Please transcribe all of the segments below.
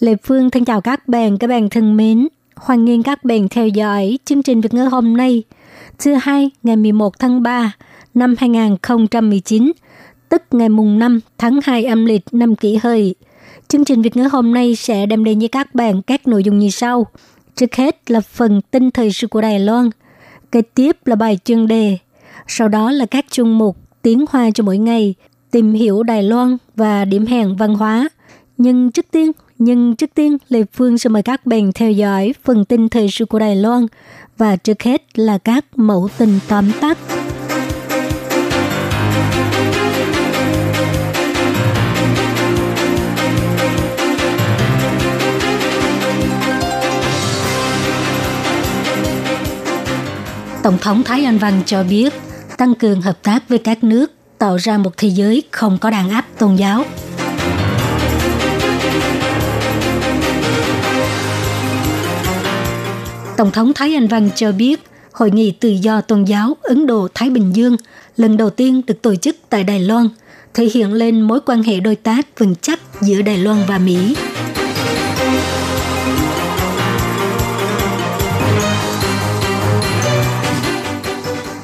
Lê Phương thân chào các bạn, các bạn thân mến. Hoan nghênh các bạn theo dõi chương trình Việt ngữ hôm nay, thứ hai ngày 11 tháng 3 năm 2019, tức ngày mùng 5 tháng 2 âm lịch năm kỷ hợi. Chương trình Việt ngữ hôm nay sẽ đem đến với các bạn các nội dung như sau. Trước hết là phần tin thời sự của Đài Loan, kế tiếp là bài chuyên đề, sau đó là các chuyên mục tiếng hoa cho mỗi ngày, tìm hiểu Đài Loan và điểm hẹn văn hóa. Nhưng trước tiên nhưng trước tiên, Lê Phương sẽ mời các bạn theo dõi phần tin thời sự của Đài Loan và trước hết là các mẫu tin tóm tắt. Tổng thống Thái Anh Văn cho biết tăng cường hợp tác với các nước tạo ra một thế giới không có đàn áp tôn giáo. Tổng thống Thái Anh Văn cho biết, Hội nghị tự do tôn giáo Ấn Độ-Thái Bình Dương lần đầu tiên được tổ chức tại Đài Loan, thể hiện lên mối quan hệ đối tác vững chắc giữa Đài Loan và Mỹ.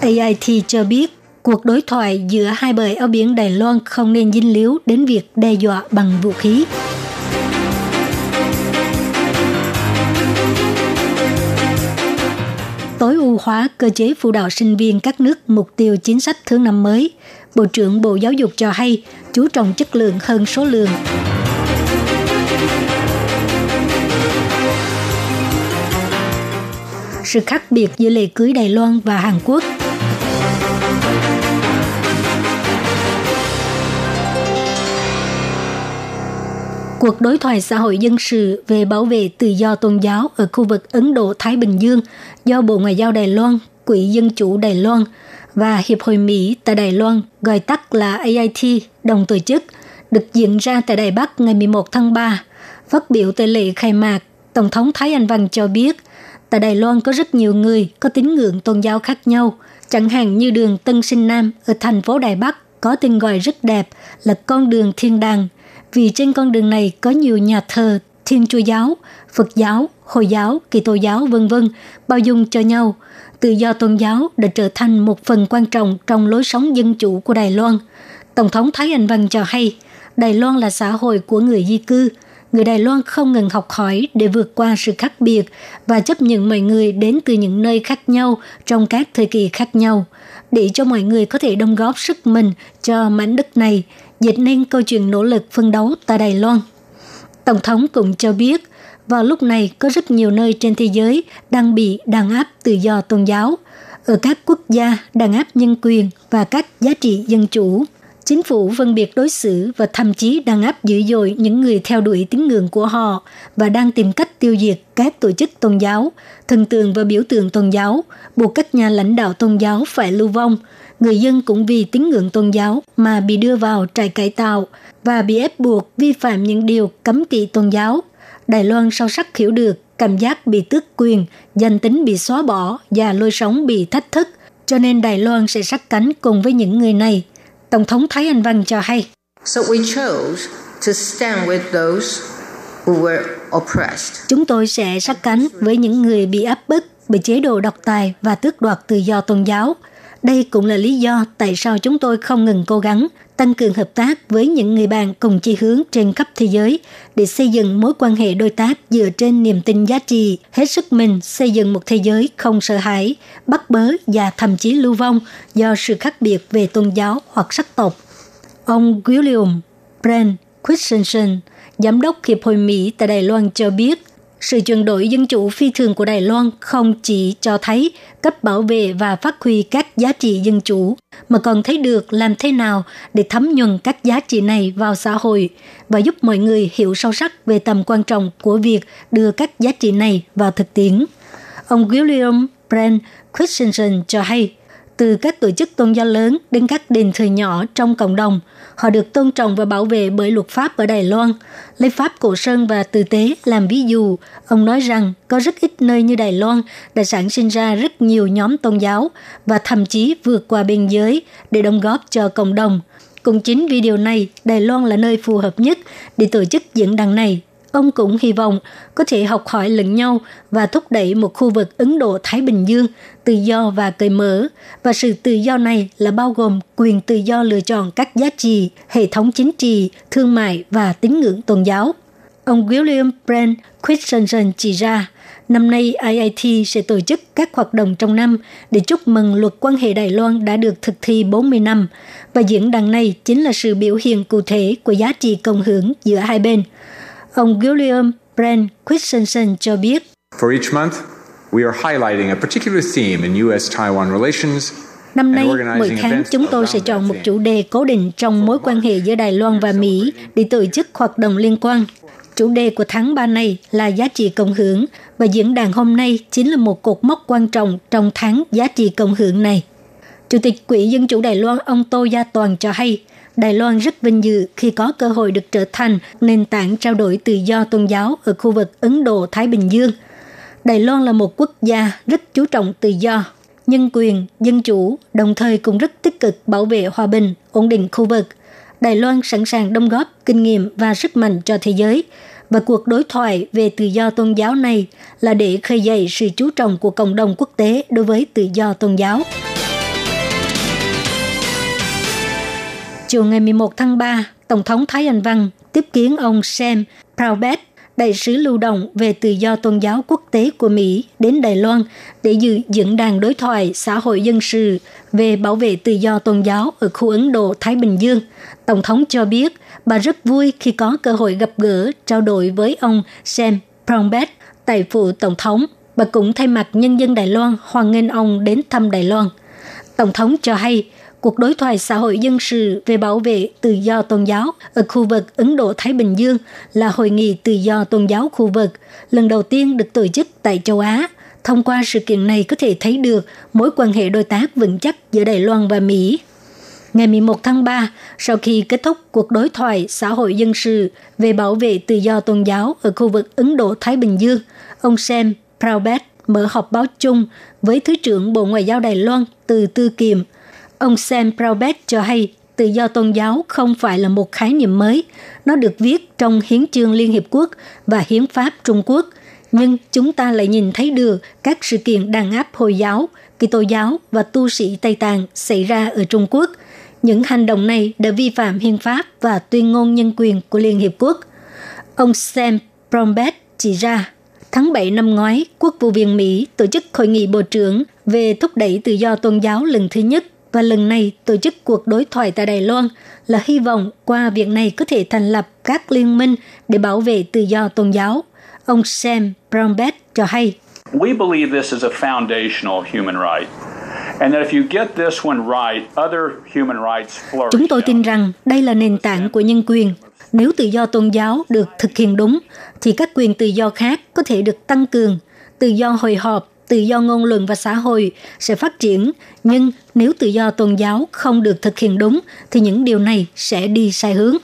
AIT cho biết, cuộc đối thoại giữa hai bờ eo biển Đài Loan không nên dính líu đến việc đe dọa bằng vũ khí. Tối ưu hóa cơ chế phụ đạo sinh viên các nước mục tiêu chính sách thứ năm mới. Bộ trưởng Bộ Giáo dục cho hay, chú trọng chất lượng hơn số lượng. Sự khác biệt giữa lễ cưới Đài Loan và Hàn Quốc cuộc đối thoại xã hội dân sự về bảo vệ tự do tôn giáo ở khu vực Ấn Độ-Thái Bình Dương do Bộ Ngoại giao Đài Loan, Quỹ Dân chủ Đài Loan và Hiệp hội Mỹ tại Đài Loan, gọi tắt là AIT, đồng tổ chức, được diễn ra tại Đài Bắc ngày 11 tháng 3. Phát biểu tại lễ khai mạc, Tổng thống Thái Anh Văn cho biết, tại Đài Loan có rất nhiều người có tín ngưỡng tôn giáo khác nhau, chẳng hạn như đường Tân Sinh Nam ở thành phố Đài Bắc có tên gọi rất đẹp là con đường thiên đàng vì trên con đường này có nhiều nhà thờ Thiên Chúa giáo, Phật giáo, Hồi giáo, Kỳ Tô giáo vân vân bao dung cho nhau. Tự do tôn giáo đã trở thành một phần quan trọng trong lối sống dân chủ của Đài Loan. Tổng thống Thái Anh Văn cho hay, Đài Loan là xã hội của người di cư. Người Đài Loan không ngừng học hỏi để vượt qua sự khác biệt và chấp nhận mọi người đến từ những nơi khác nhau trong các thời kỳ khác nhau, để cho mọi người có thể đóng góp sức mình cho mảnh đất này – dịch nên câu chuyện nỗ lực phân đấu tại Đài Loan. Tổng thống cũng cho biết, vào lúc này có rất nhiều nơi trên thế giới đang bị đàn áp tự do tôn giáo. Ở các quốc gia đàn áp nhân quyền và các giá trị dân chủ, chính phủ phân biệt đối xử và thậm chí đàn áp dữ dội những người theo đuổi tín ngưỡng của họ và đang tìm cách tiêu diệt các tổ chức tôn giáo, thần tượng và biểu tượng tôn giáo, buộc các nhà lãnh đạo tôn giáo phải lưu vong – người dân cũng vì tín ngưỡng tôn giáo mà bị đưa vào trại cải tạo và bị ép buộc vi phạm những điều cấm kỵ tôn giáo. Đài Loan sâu sắc hiểu được cảm giác bị tước quyền, danh tính bị xóa bỏ và lối sống bị thách thức, cho nên Đài Loan sẽ sát cánh cùng với những người này. Tổng thống Thái Anh Văn cho hay. So we chose to stand with those who were oppressed. Chúng tôi sẽ sát cánh với những người bị áp bức bởi chế độ độc tài và tước đoạt tự do tôn giáo – đây cũng là lý do tại sao chúng tôi không ngừng cố gắng tăng cường hợp tác với những người bạn cùng chi hướng trên khắp thế giới để xây dựng mối quan hệ đối tác dựa trên niềm tin giá trị, hết sức mình xây dựng một thế giới không sợ hãi, bắt bớ và thậm chí lưu vong do sự khác biệt về tôn giáo hoặc sắc tộc. Ông William Brent Christensen, giám đốc Hiệp hội Mỹ tại Đài Loan cho biết, sự chuyển đổi dân chủ phi thường của Đài Loan không chỉ cho thấy cách bảo vệ và phát huy các giá trị dân chủ, mà còn thấy được làm thế nào để thấm nhuần các giá trị này vào xã hội và giúp mọi người hiểu sâu sắc về tầm quan trọng của việc đưa các giá trị này vào thực tiễn. Ông William Brand Christensen cho hay, từ các tổ chức tôn giáo lớn đến các đền thờ nhỏ trong cộng đồng. Họ được tôn trọng và bảo vệ bởi luật pháp ở Đài Loan. Lấy pháp cổ sơn và tử tế làm ví dụ, ông nói rằng có rất ít nơi như Đài Loan đã sản sinh ra rất nhiều nhóm tôn giáo và thậm chí vượt qua biên giới để đóng góp cho cộng đồng. Cũng chính vì điều này, Đài Loan là nơi phù hợp nhất để tổ chức diễn đàn này Ông cũng hy vọng có thể học hỏi lẫn nhau và thúc đẩy một khu vực Ấn Độ-Thái Bình Dương tự do và cởi mở. Và sự tự do này là bao gồm quyền tự do lựa chọn các giá trị, hệ thống chính trị, thương mại và tín ngưỡng tôn giáo. Ông William Brand Christensen chỉ ra, năm nay IIT sẽ tổ chức các hoạt động trong năm để chúc mừng luật quan hệ Đài Loan đã được thực thi 40 năm và diễn đàn này chính là sự biểu hiện cụ thể của giá trị cộng hưởng giữa hai bên – Ông William Brand Christensen cho biết. For each month, we are highlighting a particular theme in US-Taiwan relations Năm nay, mỗi tháng chúng tôi sẽ chọn một chủ đề cố định trong mối quan hệ giữa Đài Loan và Mỹ để tổ chức hoạt động liên quan. Chủ đề của tháng 3 này là giá trị cộng hưởng và diễn đàn hôm nay chính là một cột mốc quan trọng trong tháng giá trị cộng hưởng này. Chủ tịch Quỹ Dân chủ Đài Loan ông Tô Gia Toàn cho hay, Đài Loan rất vinh dự khi có cơ hội được trở thành nền tảng trao đổi tự do tôn giáo ở khu vực Ấn Độ-Thái Bình Dương. Đài Loan là một quốc gia rất chú trọng tự do, nhân quyền, dân chủ, đồng thời cũng rất tích cực bảo vệ hòa bình, ổn định khu vực. Đài Loan sẵn sàng đóng góp kinh nghiệm và sức mạnh cho thế giới, và cuộc đối thoại về tự do tôn giáo này là để khơi dậy sự chú trọng của cộng đồng quốc tế đối với tự do tôn giáo. Chiều ngày 11 tháng 3, Tổng thống Thái Anh Văn tiếp kiến ông Sam Proudbet, đại sứ lưu động về tự do tôn giáo quốc tế của Mỹ đến Đài Loan để dự diễn đàn đối thoại xã hội dân sự về bảo vệ tự do tôn giáo ở khu Ấn Độ-Thái Bình Dương. Tổng thống cho biết bà rất vui khi có cơ hội gặp gỡ, trao đổi với ông Sam Proudbet tại phủ Tổng thống. Bà cũng thay mặt nhân dân Đài Loan hoan nghênh ông đến thăm Đài Loan. Tổng thống cho hay cuộc đối thoại xã hội dân sự về bảo vệ tự do tôn giáo ở khu vực Ấn Độ-Thái Bình Dương là hội nghị tự do tôn giáo khu vực, lần đầu tiên được tổ chức tại châu Á. Thông qua sự kiện này có thể thấy được mối quan hệ đối tác vững chắc giữa Đài Loan và Mỹ. Ngày 11 tháng 3, sau khi kết thúc cuộc đối thoại xã hội dân sự về bảo vệ tự do tôn giáo ở khu vực Ấn Độ-Thái Bình Dương, ông Sam Proudbet mở họp báo chung với Thứ trưởng Bộ Ngoại giao Đài Loan từ Tư Kiệm – Ông Sam Brownback cho hay tự do tôn giáo không phải là một khái niệm mới. Nó được viết trong Hiến chương Liên Hiệp Quốc và Hiến pháp Trung Quốc. Nhưng chúng ta lại nhìn thấy được các sự kiện đàn áp Hồi giáo, Kitô giáo và tu sĩ Tây Tạng xảy ra ở Trung Quốc. Những hành động này đã vi phạm hiến pháp và tuyên ngôn nhân quyền của Liên Hiệp Quốc. Ông Sam Brownback chỉ ra, tháng 7 năm ngoái, Quốc vụ viện Mỹ tổ chức hội nghị bộ trưởng về thúc đẩy tự do tôn giáo lần thứ nhất và lần này tổ chức cuộc đối thoại tại Đài Loan là hy vọng qua việc này có thể thành lập các liên minh để bảo vệ tự do tôn giáo. Ông Sam Brownback cho hay. We believe this is a foundational human right. Chúng tôi tin rằng đây là nền tảng của nhân quyền. Nếu tự do tôn giáo được thực hiện đúng, thì các quyền tự do khác có thể được tăng cường. Tự do hội họp, tự do ngôn luận và xã hội sẽ phát triển, nhưng nếu tự do tôn giáo không được thực hiện đúng thì những điều này sẽ đi sai hướng.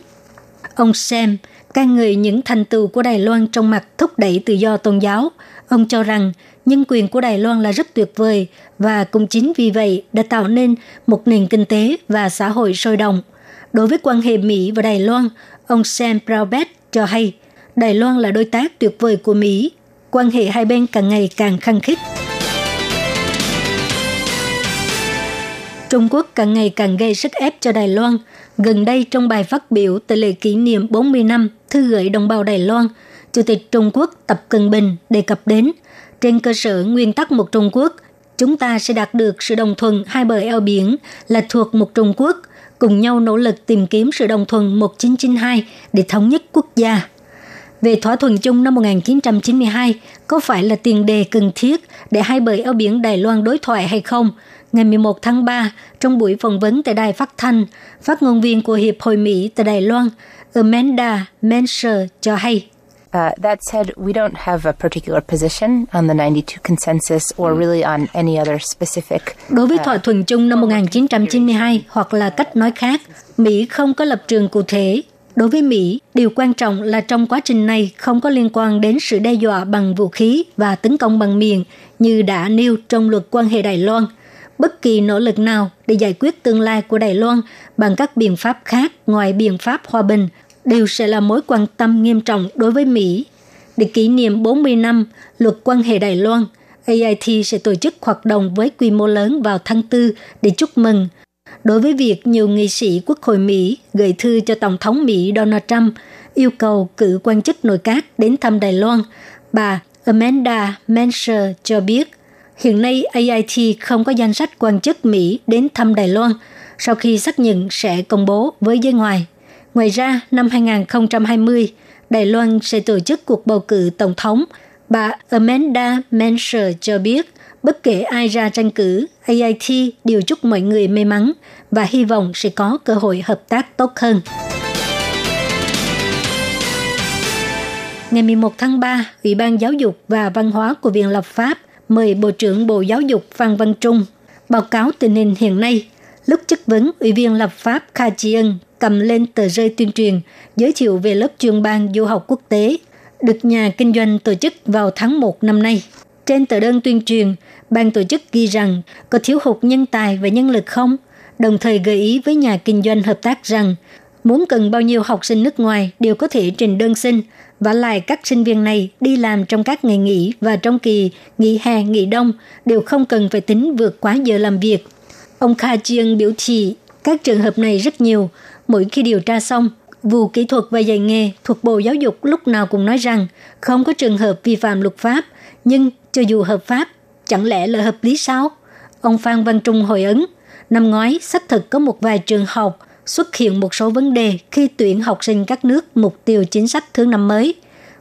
Ông Sam ca ngợi những thành tựu của Đài Loan trong mặt thúc đẩy tự do tôn giáo. Ông cho rằng nhân quyền của Đài Loan là rất tuyệt vời và cũng chính vì vậy đã tạo nên một nền kinh tế và xã hội sôi động. Đối với quan hệ Mỹ và Đài Loan, ông Sam Brownback cho hay Đài Loan là đối tác tuyệt vời của Mỹ quan hệ hai bên càng ngày càng khăng khít. Trung Quốc càng ngày càng gây sức ép cho Đài Loan. Gần đây trong bài phát biểu tại lễ kỷ niệm 40 năm thư gửi đồng bào Đài Loan, Chủ tịch Trung Quốc Tập Cận Bình đề cập đến trên cơ sở nguyên tắc một Trung Quốc, chúng ta sẽ đạt được sự đồng thuận hai bờ eo biển là thuộc một Trung Quốc, cùng nhau nỗ lực tìm kiếm sự đồng thuận 1992 để thống nhất quốc gia về thỏa thuận chung năm 1992 có phải là tiền đề cần thiết để hai bờ eo biển Đài Loan đối thoại hay không? Ngày 11 tháng 3, trong buổi phỏng vấn tại đài phát thanh, phát ngôn viên của Hiệp hội Mỹ tại Đài Loan, Amanda Menser cho hay. Uh, that said, we don't have a particular position on the 92 consensus or really on any other specific. Đối với thỏa thuận chung năm 1992 hoặc là cách nói khác, Mỹ không có lập trường cụ thể Đối với Mỹ, điều quan trọng là trong quá trình này không có liên quan đến sự đe dọa bằng vũ khí và tấn công bằng miền như đã nêu trong luật quan hệ Đài Loan. Bất kỳ nỗ lực nào để giải quyết tương lai của Đài Loan bằng các biện pháp khác ngoài biện pháp hòa bình đều sẽ là mối quan tâm nghiêm trọng đối với Mỹ. Để kỷ niệm 40 năm luật quan hệ Đài Loan, AIT sẽ tổ chức hoạt động với quy mô lớn vào tháng 4 để chúc mừng – đối với việc nhiều nghị sĩ Quốc hội Mỹ gửi thư cho Tổng thống Mỹ Donald Trump yêu cầu cử quan chức nội các đến thăm Đài Loan, bà Amanda Menser cho biết hiện nay AIT không có danh sách quan chức Mỹ đến thăm Đài Loan sau khi xác nhận sẽ công bố với giới ngoài. Ngoài ra, năm 2020, Đài Loan sẽ tổ chức cuộc bầu cử tổng thống. Bà Amanda Menser cho biết Bất kể ai ra tranh cử, AIT đều chúc mọi người may mắn và hy vọng sẽ có cơ hội hợp tác tốt hơn. Ngày 11 tháng 3, Ủy ban Giáo dục và Văn hóa của Viện Lập pháp mời Bộ trưởng Bộ Giáo dục Phan Văn Trung báo cáo tình hình hiện nay. Lúc chất vấn, Ủy viên lập pháp Kha Chi Ân cầm lên tờ rơi tuyên truyền giới thiệu về lớp chuyên ban du học quốc tế được nhà kinh doanh tổ chức vào tháng 1 năm nay. Trên tờ đơn tuyên truyền, ban tổ chức ghi rằng có thiếu hụt nhân tài và nhân lực không, đồng thời gợi ý với nhà kinh doanh hợp tác rằng muốn cần bao nhiêu học sinh nước ngoài đều có thể trình đơn xin và lại các sinh viên này đi làm trong các ngày nghỉ và trong kỳ nghỉ hè, nghỉ đông đều không cần phải tính vượt quá giờ làm việc. Ông Kha Chiên biểu thị các trường hợp này rất nhiều. Mỗi khi điều tra xong, vụ kỹ thuật và dạy nghề thuộc Bộ Giáo dục lúc nào cũng nói rằng không có trường hợp vi phạm luật pháp, nhưng cho dù hợp pháp, chẳng lẽ là hợp lý sao? Ông Phan Văn Trung hồi ứng, năm ngoái xác thực có một vài trường học xuất hiện một số vấn đề khi tuyển học sinh các nước mục tiêu chính sách thứ năm mới.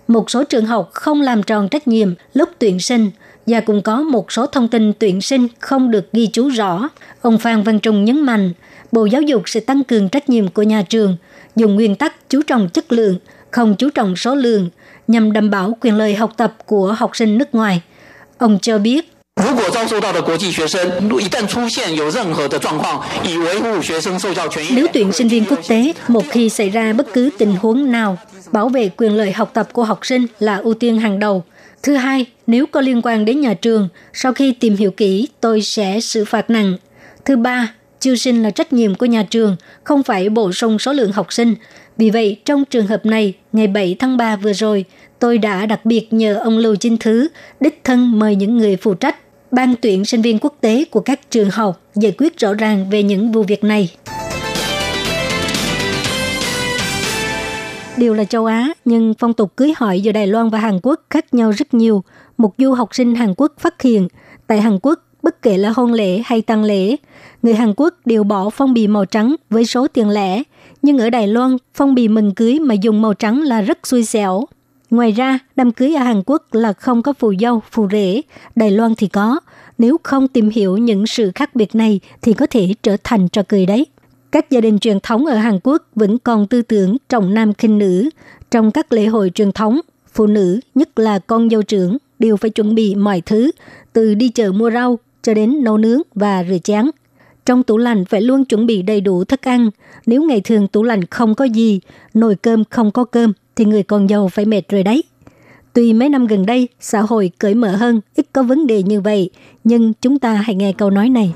Một số trường học không làm tròn trách nhiệm lúc tuyển sinh và cũng có một số thông tin tuyển sinh không được ghi chú rõ. Ông Phan Văn Trung nhấn mạnh, Bộ Giáo dục sẽ tăng cường trách nhiệm của nhà trường, dùng nguyên tắc chú trọng chất lượng, không chú trọng số lượng, nhằm đảm bảo quyền lợi học tập của học sinh nước ngoài. Ông cho biết, nếu tuyển sinh viên quốc tế, một khi xảy ra bất cứ tình huống nào, bảo vệ quyền lợi học tập của học sinh là ưu tiên hàng đầu. Thứ hai, nếu có liên quan đến nhà trường, sau khi tìm hiểu kỹ, tôi sẽ xử phạt nặng. Thứ ba, chiêu sinh là trách nhiệm của nhà trường, không phải bổ sung số lượng học sinh. Vì vậy, trong trường hợp này, ngày 7 tháng 3 vừa rồi, tôi đã đặc biệt nhờ ông Lưu Chinh Thứ đích thân mời những người phụ trách ban tuyển sinh viên quốc tế của các trường học giải quyết rõ ràng về những vụ việc này. Đều là châu Á, nhưng phong tục cưới hỏi giữa Đài Loan và Hàn Quốc khác nhau rất nhiều. Một du học sinh Hàn Quốc phát hiện, tại Hàn Quốc, bất kể là hôn lễ hay tăng lễ, người Hàn Quốc đều bỏ phong bì màu trắng với số tiền lẻ. Nhưng ở Đài Loan, phong bì mừng cưới mà dùng màu trắng là rất xui xẻo. Ngoài ra, đám cưới ở Hàn Quốc là không có phù dâu, phù rể, Đài Loan thì có. Nếu không tìm hiểu những sự khác biệt này thì có thể trở thành trò cười đấy. Các gia đình truyền thống ở Hàn Quốc vẫn còn tư tưởng trọng nam khinh nữ. Trong các lễ hội truyền thống, phụ nữ, nhất là con dâu trưởng, đều phải chuẩn bị mọi thứ, từ đi chợ mua rau cho đến nấu nướng và rửa chén. Trong tủ lạnh phải luôn chuẩn bị đầy đủ thức ăn. Nếu ngày thường tủ lạnh không có gì, nồi cơm không có cơm, thì người con dâu phải mệt rồi đấy. Tuy mấy năm gần đây, xã hội cởi mở hơn, ít có vấn đề như vậy, nhưng chúng ta hãy nghe câu nói này.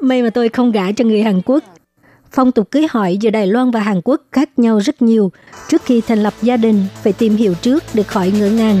May mà tôi không gả cho người Hàn Quốc. Phong tục cưới hỏi giữa Đài Loan và Hàn Quốc khác nhau rất nhiều. Trước khi thành lập gia đình, phải tìm hiểu trước để khỏi ngỡ ngàng.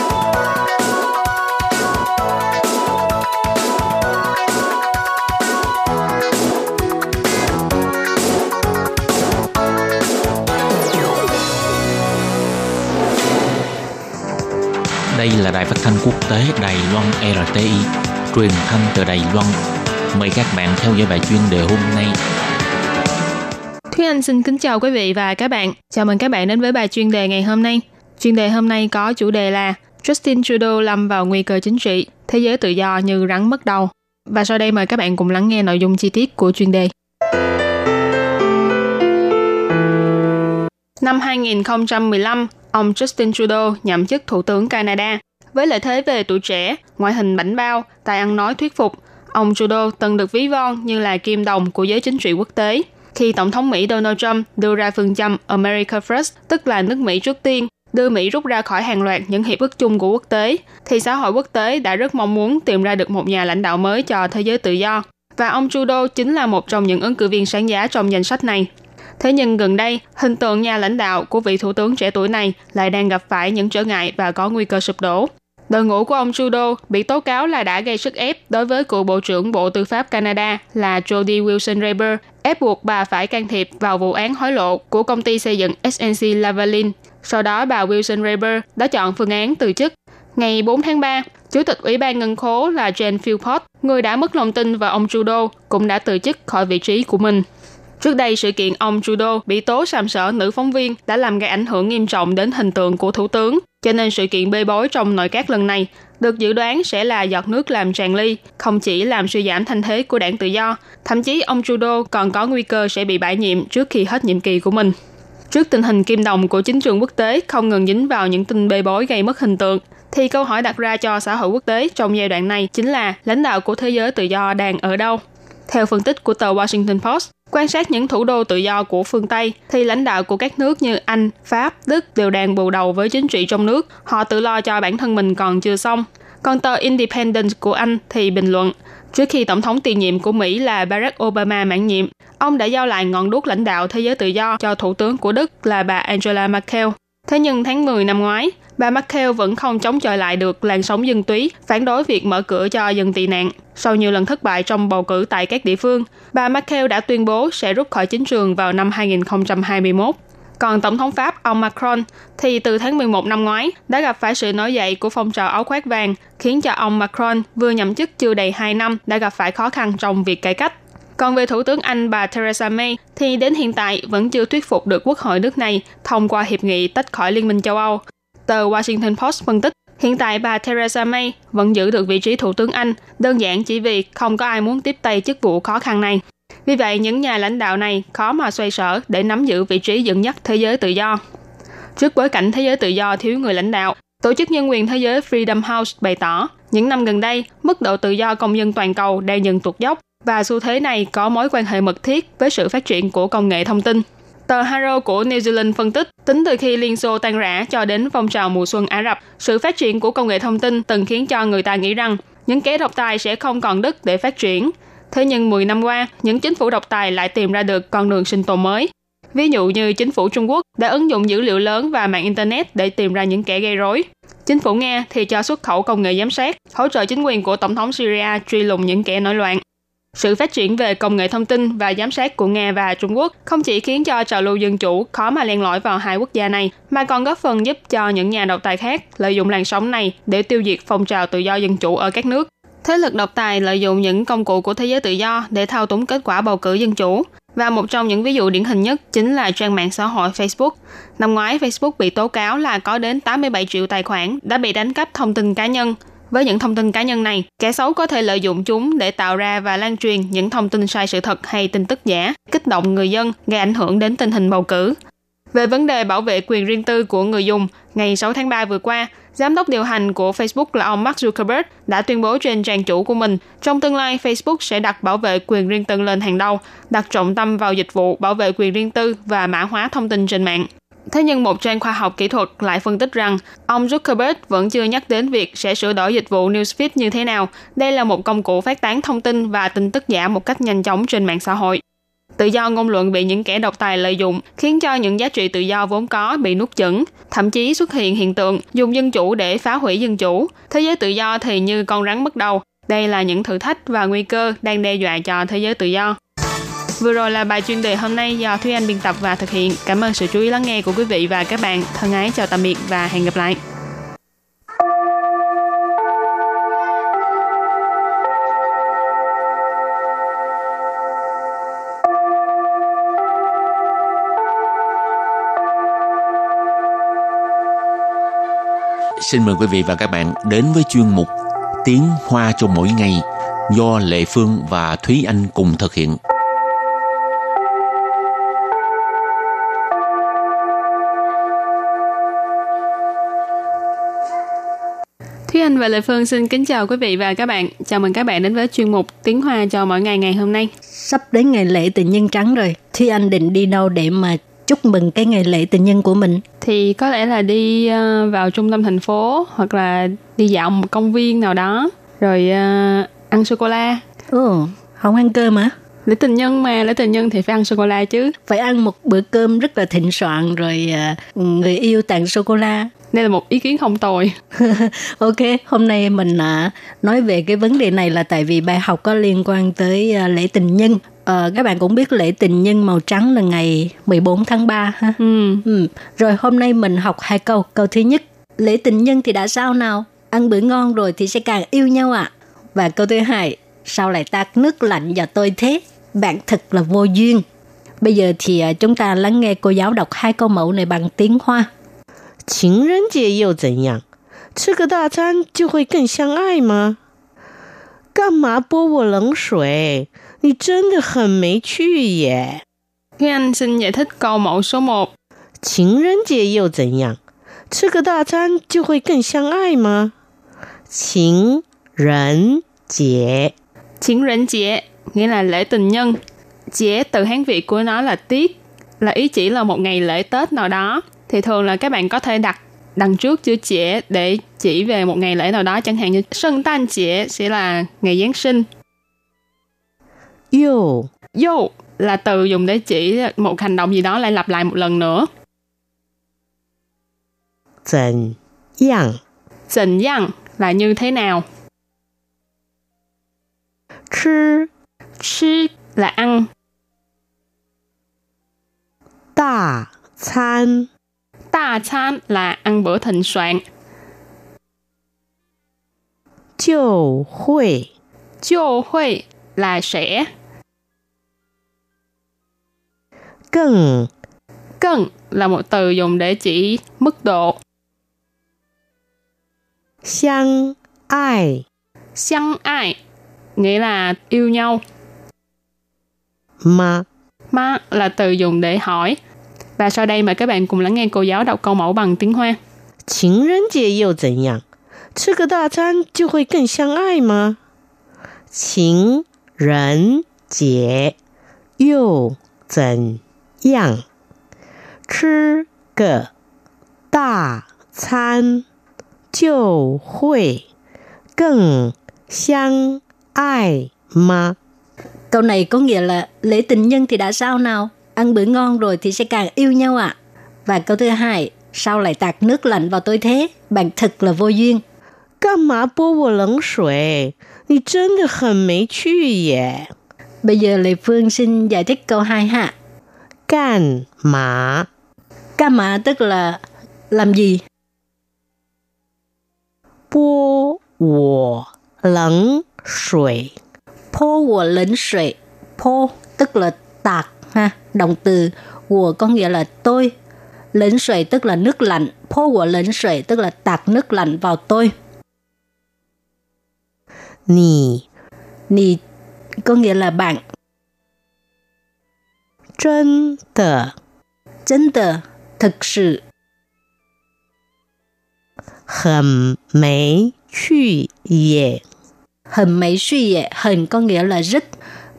Đây là đài phát thanh quốc tế Đài Loan RTI, truyền thanh từ Đài Loan. Mời các bạn theo dõi bài chuyên đề hôm nay. Thúy Anh xin kính chào quý vị và các bạn. Chào mừng các bạn đến với bài chuyên đề ngày hôm nay. Chuyên đề hôm nay có chủ đề là Justin Trudeau lâm vào nguy cơ chính trị, thế giới tự do như rắn mất đầu. Và sau đây mời các bạn cùng lắng nghe nội dung chi tiết của chuyên đề. Năm 2015, ông Justin Trudeau nhậm chức Thủ tướng Canada. Với lợi thế về tuổi trẻ, ngoại hình bảnh bao, tài ăn nói thuyết phục, ông Trudeau từng được ví von như là kim đồng của giới chính trị quốc tế. Khi Tổng thống Mỹ Donald Trump đưa ra phương châm America First, tức là nước Mỹ trước tiên, đưa Mỹ rút ra khỏi hàng loạt những hiệp ước chung của quốc tế, thì xã hội quốc tế đã rất mong muốn tìm ra được một nhà lãnh đạo mới cho thế giới tự do. Và ông Trudeau chính là một trong những ứng cử viên sáng giá trong danh sách này. Thế nhưng gần đây, hình tượng nhà lãnh đạo của vị thủ tướng trẻ tuổi này lại đang gặp phải những trở ngại và có nguy cơ sụp đổ. Đội ngũ của ông Trudeau bị tố cáo là đã gây sức ép đối với cựu Bộ trưởng Bộ Tư pháp Canada là Jody Wilson-Raybould, ép buộc bà phải can thiệp vào vụ án hối lộ của công ty xây dựng SNC-Lavalin. Sau đó, bà Wilson-Raybould đã chọn phương án từ chức. Ngày 4 tháng 3, Chủ tịch Ủy ban Ngân khố là Jane Philpott, người đã mất lòng tin vào ông Trudeau, cũng đã từ chức khỏi vị trí của mình. Trước đây, sự kiện ông Trudeau bị tố sàm sỡ nữ phóng viên đã làm gây ảnh hưởng nghiêm trọng đến hình tượng của thủ tướng. Cho nên sự kiện bê bối trong nội các lần này được dự đoán sẽ là giọt nước làm tràn ly, không chỉ làm suy giảm thanh thế của đảng tự do, thậm chí ông Trudeau còn có nguy cơ sẽ bị bãi nhiệm trước khi hết nhiệm kỳ của mình. Trước tình hình kim đồng của chính trường quốc tế không ngừng dính vào những tin bê bối gây mất hình tượng, thì câu hỏi đặt ra cho xã hội quốc tế trong giai đoạn này chính là lãnh đạo của thế giới tự do đang ở đâu? Theo phân tích của tờ Washington Post, quan sát những thủ đô tự do của phương Tây, thì lãnh đạo của các nước như Anh, Pháp, Đức đều đang bù đầu với chính trị trong nước. Họ tự lo cho bản thân mình còn chưa xong. Còn tờ Independent của Anh thì bình luận, trước khi tổng thống tiền nhiệm của Mỹ là Barack Obama mãn nhiệm, ông đã giao lại ngọn đuốc lãnh đạo thế giới tự do cho thủ tướng của Đức là bà Angela Merkel. Thế nhưng tháng 10 năm ngoái, bà Merkel vẫn không chống chọi lại được làn sóng dân túy, phản đối việc mở cửa cho dân tị nạn. Sau nhiều lần thất bại trong bầu cử tại các địa phương, bà Merkel đã tuyên bố sẽ rút khỏi chính trường vào năm 2021. Còn Tổng thống Pháp ông Macron thì từ tháng 11 năm ngoái đã gặp phải sự nổi dậy của phong trào áo khoác vàng, khiến cho ông Macron vừa nhậm chức chưa đầy 2 năm đã gặp phải khó khăn trong việc cải cách. Còn về Thủ tướng Anh bà Theresa May thì đến hiện tại vẫn chưa thuyết phục được quốc hội nước này thông qua hiệp nghị tách khỏi Liên minh châu Âu. Tờ Washington Post phân tích, hiện tại bà Theresa May vẫn giữ được vị trí Thủ tướng Anh, đơn giản chỉ vì không có ai muốn tiếp tay chức vụ khó khăn này. Vì vậy, những nhà lãnh đạo này khó mà xoay sở để nắm giữ vị trí dẫn dắt thế giới tự do. Trước bối cảnh thế giới tự do thiếu người lãnh đạo, Tổ chức Nhân quyền Thế giới Freedom House bày tỏ, những năm gần đây, mức độ tự do công dân toàn cầu đang dần tụt dốc và xu thế này có mối quan hệ mật thiết với sự phát triển của công nghệ thông tin. Tờ Haro của New Zealand phân tích, tính từ khi Liên Xô tan rã cho đến phong trào mùa xuân Ả Rập, sự phát triển của công nghệ thông tin từng khiến cho người ta nghĩ rằng những kẻ độc tài sẽ không còn đức để phát triển. Thế nhưng 10 năm qua, những chính phủ độc tài lại tìm ra được con đường sinh tồn mới. Ví dụ như chính phủ Trung Quốc đã ứng dụng dữ liệu lớn và mạng Internet để tìm ra những kẻ gây rối. Chính phủ Nga thì cho xuất khẩu công nghệ giám sát, hỗ trợ chính quyền của Tổng thống Syria truy lùng những kẻ nổi loạn. Sự phát triển về công nghệ thông tin và giám sát của Nga và Trung Quốc không chỉ khiến cho trào lưu dân chủ khó mà len lỏi vào hai quốc gia này, mà còn góp phần giúp cho những nhà độc tài khác lợi dụng làn sóng này để tiêu diệt phong trào tự do dân chủ ở các nước. Thế lực độc tài lợi dụng những công cụ của thế giới tự do để thao túng kết quả bầu cử dân chủ. Và một trong những ví dụ điển hình nhất chính là trang mạng xã hội Facebook. Năm ngoái, Facebook bị tố cáo là có đến 87 triệu tài khoản đã bị đánh cắp thông tin cá nhân, với những thông tin cá nhân này, kẻ xấu có thể lợi dụng chúng để tạo ra và lan truyền những thông tin sai sự thật hay tin tức giả, kích động người dân, gây ảnh hưởng đến tình hình bầu cử. Về vấn đề bảo vệ quyền riêng tư của người dùng, ngày 6 tháng 3 vừa qua, giám đốc điều hành của Facebook là ông Mark Zuckerberg đã tuyên bố trên trang chủ của mình, trong tương lai Facebook sẽ đặt bảo vệ quyền riêng tư lên hàng đầu, đặt trọng tâm vào dịch vụ bảo vệ quyền riêng tư và mã hóa thông tin trên mạng. Thế nhưng một trang khoa học kỹ thuật lại phân tích rằng ông Zuckerberg vẫn chưa nhắc đến việc sẽ sửa đổi dịch vụ Newsfeed như thế nào. Đây là một công cụ phát tán thông tin và tin tức giả một cách nhanh chóng trên mạng xã hội. Tự do ngôn luận bị những kẻ độc tài lợi dụng, khiến cho những giá trị tự do vốn có bị nuốt chửng, thậm chí xuất hiện hiện tượng dùng dân chủ để phá hủy dân chủ. Thế giới tự do thì như con rắn mất đầu. Đây là những thử thách và nguy cơ đang đe dọa cho thế giới tự do. Vừa rồi là bài chuyên đề hôm nay do Thúy Anh biên tập và thực hiện. Cảm ơn sự chú ý lắng nghe của quý vị và các bạn. Thân ái chào tạm biệt và hẹn gặp lại. Xin mời quý vị và các bạn đến với chuyên mục Tiếng Hoa cho mỗi ngày do Lệ Phương và Thúy Anh cùng thực hiện. Và Lệ Phương xin kính chào quý vị và các bạn. Chào mừng các bạn đến với chuyên mục Tiếng Hoa cho mỗi ngày ngày hôm nay. Sắp đến ngày lễ tình nhân trắng rồi. Thúy Anh định đi đâu để mà chúc mừng cái ngày lễ tình nhân của mình? Thì có lẽ là đi ờ, vào trung tâm thành phố hoặc là đi dạo một công viên nào đó rồi uh, ăn sô cô la. Ồ, không ăn cơm hả? Lễ tình nhân mà, lễ tình nhân thì phải ăn sô cô la chứ. Phải ăn một bữa cơm rất là thịnh soạn rồi uh, người yêu tặng sô cô la. Đây là một ý kiến không tồi. ok, hôm nay mình uh, nói về cái vấn đề này là tại vì bài học có liên quan tới uh, lễ tình nhân. Uh, các bạn cũng biết lễ tình nhân màu trắng là ngày 14 tháng 3 ha. Ừ. Ừ. Rồi hôm nay mình học hai câu. Câu thứ nhất, lễ tình nhân thì đã sao nào? Ăn bữa ngon rồi thì sẽ càng yêu nhau ạ. À? Và câu thứ hai, sao lại tạt nước lạnh vào tôi thế? Bạn thật là vô duyên. Bây giờ thì uh, chúng ta lắng nghe cô giáo đọc hai câu mẫu này bằng tiếng Hoa. 情人节又怎样？吃个大餐就会更相爱吗？干嘛泼我冷水？你真的很没趣耶！ Thúy Anh xin giải thích câu mẫu số 1. 情人节又怎样？吃个大餐就会更相爱吗？情人节 Chiến rỉnh chế nghĩa là lễ tình nhân. Chế từ Hán Việt của nó là tiết, là ý chỉ là một ngày lễ Tết nào đó. thì thường là các bạn có thể đặt đằng trước chữ trẻ để chỉ về một ngày lễ nào đó chẳng hạn như sân tan trẻ sẽ là ngày Giáng sinh. yêu Yo là từ dùng để chỉ một hành động gì đó lại lặp lại một lần nữa. Zhen yang. Zhen yang là như thế nào? Chứ. Chứ là ăn. Đà chán Đà chán là ăn bữa thịnh soạn. Chiều hội Chiều hội là sẽ. Cần Cần là một từ dùng để chỉ mức độ. Xiang ai Xiang ai nghĩa là yêu nhau. Mà Mà là từ dùng để hỏi. Và sau đây mời các bạn cùng lắng nghe cô giáo đọc câu mẫu bằng tiếng Hoa. 情人节又怎样？吃个大餐就会更相爱吗？情人节又怎样？吃个大餐就会更相爱吗？ Câu này có nghĩa là lễ tình nhân thì đã sao nào? ăn bữa ngon rồi thì sẽ càng yêu nhau ạ. À. Và câu thứ hai, sao lại tạt nước lạnh vào tôi thế? Bạn thật là vô duyên. Cảm mà bố vô lẫn suệ? Chân hẳn mấy chú. Bây giờ Lê Phương xin giải thích câu hai ha. Can mà. Can mà tức là làm gì? Bố vô lẫn suệ. Bố vô lẫn suệ. Bố tức là tạt ha Động từ của có nghĩa là tôi. Lấn sủy tức là nước lạnh. phô của lấn sủy tức là tạt nước lạnh vào tôi. Nì. Nì có nghĩa là bạn. Chân tờ. Chân tờ. Thực sự. Hầm mấy chuy yệ. Hầm mấy suy yệ. Hầm có nghĩa là rất.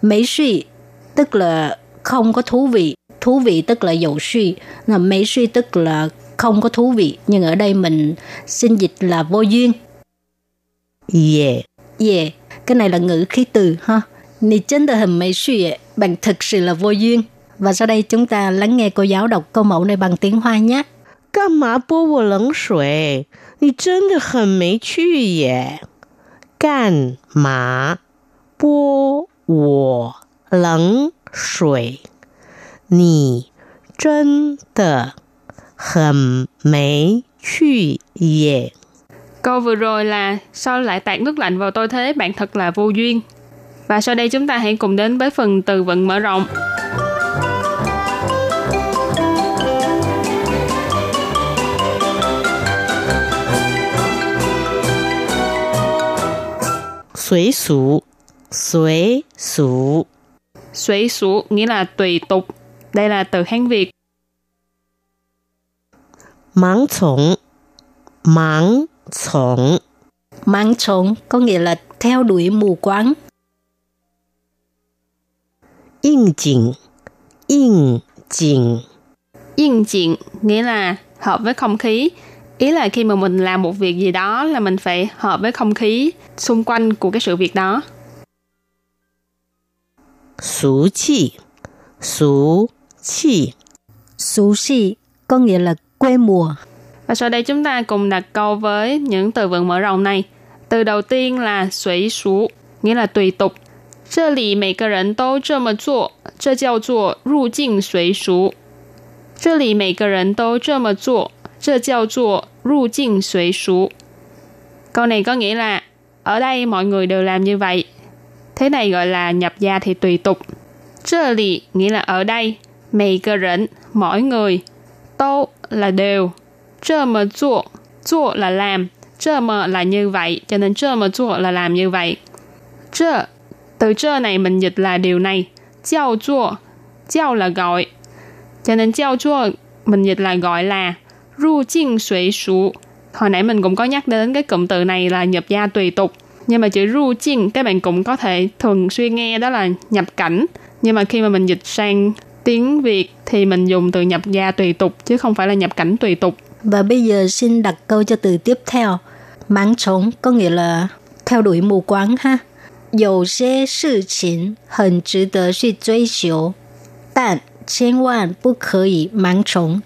Mấy suy tức là không có thú vị. Thú vị tức là dầu suy. Là mấy suy tức là không có thú vị. Nhưng ở đây mình xin dịch là vô duyên. 耶 Yeah, cái này là ngữ khí từ ha. Nì chân tờ hình mấy suy ấy, bạn thực sự là vô duyên. Và sau đây chúng ta lắng nghe cô giáo đọc câu mẫu này bằng tiếng Hoa nhé. 干嘛泼我冷水？你真的很没趣耶！干嘛泼我冷 水，你真的很没趣耶。Câu vừa rồi là sao lại tạt nước lạnh vào tôi thế bạn thật là vô duyên. Và sau đây chúng ta hãy cùng đến với phần từ vựng mở rộng. Suối sủ, suối sủ Xuế số nghĩa là tùy tục. Đây là từ Hán Việt. Máng chủng Máng chủng Máng chủng có nghĩa là theo đuổi mù quáng. Yên chỉnh Yên chỉnh Yên chỉnh nghĩa là hợp với không khí. Ý là khi mà mình làm một việc gì đó là mình phải hợp với không khí xung quanh của cái sự việc đó. 俗气，俗气， Xú xì có nghĩa là quê mùa. Và sau đây chúng ta cùng đặt câu với những từ vựng mở rộng này. Từ đầu tiên là suy sú, nghĩa là tùy tục. 这里每个人都这么做，这叫做入境随俗。这里每个人都这么做，这叫做入境随俗。Câu này có nghĩa là ở đây mọi người đều làm như vậy. Thế này gọi là nhập gia thì tùy tục. Chơ lì nghĩa là ở đây, mày cơ rỉnh, mỗi người. Tô là đều. Chơ mờ chua, chua là làm. Chơ mờ là như vậy, cho nên chơ mờ chua là làm như vậy. Chơ, từ chơ này mình dịch là điều này. Giao chua, giao là gọi. Cho nên giao chua mình dịch là gọi là ru chinh suy sú. Hồi nãy mình cũng có nhắc đến cái cụm từ này là nhập gia tùy tục Nhưng mà chữ ru chinh các bạn cũng có thể thường xuyên nghe đó là nhập cảnh. Nhưng mà khi mà mình dịch sang tiếng Việt thì mình dùng từ nhập gia tùy tục chứ không phải là nhập cảnh tùy tục. Và bây giờ xin đặt câu cho từ tiếp theo. Máng trống có nghĩa là theo đuổi mù quáng ha. 有些事情很值得去追求，但千万不可以盲从。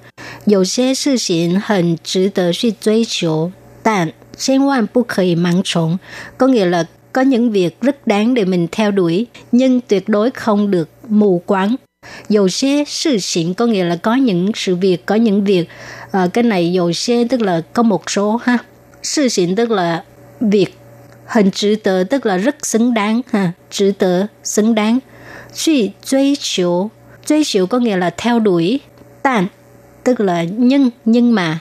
有些事情很值得去追求，但 千万不可以盲从。Có nghĩa là có những việc rất đáng để mình theo đuổi, nhưng tuyệt đối không được mù quáng. Dầu xe sự xịn có nghĩa là có những sự việc, có những việc. À, cái này dầu xe tức là có một số ha. Sự xịn tức là việc. Hình chữ tờ tức là rất xứng đáng ha. Chữ tờ xứng đáng. Truy truy chiếu. Truy chiếu có nghĩa là theo đuổi. Tàn tức là nhưng, nhưng mà.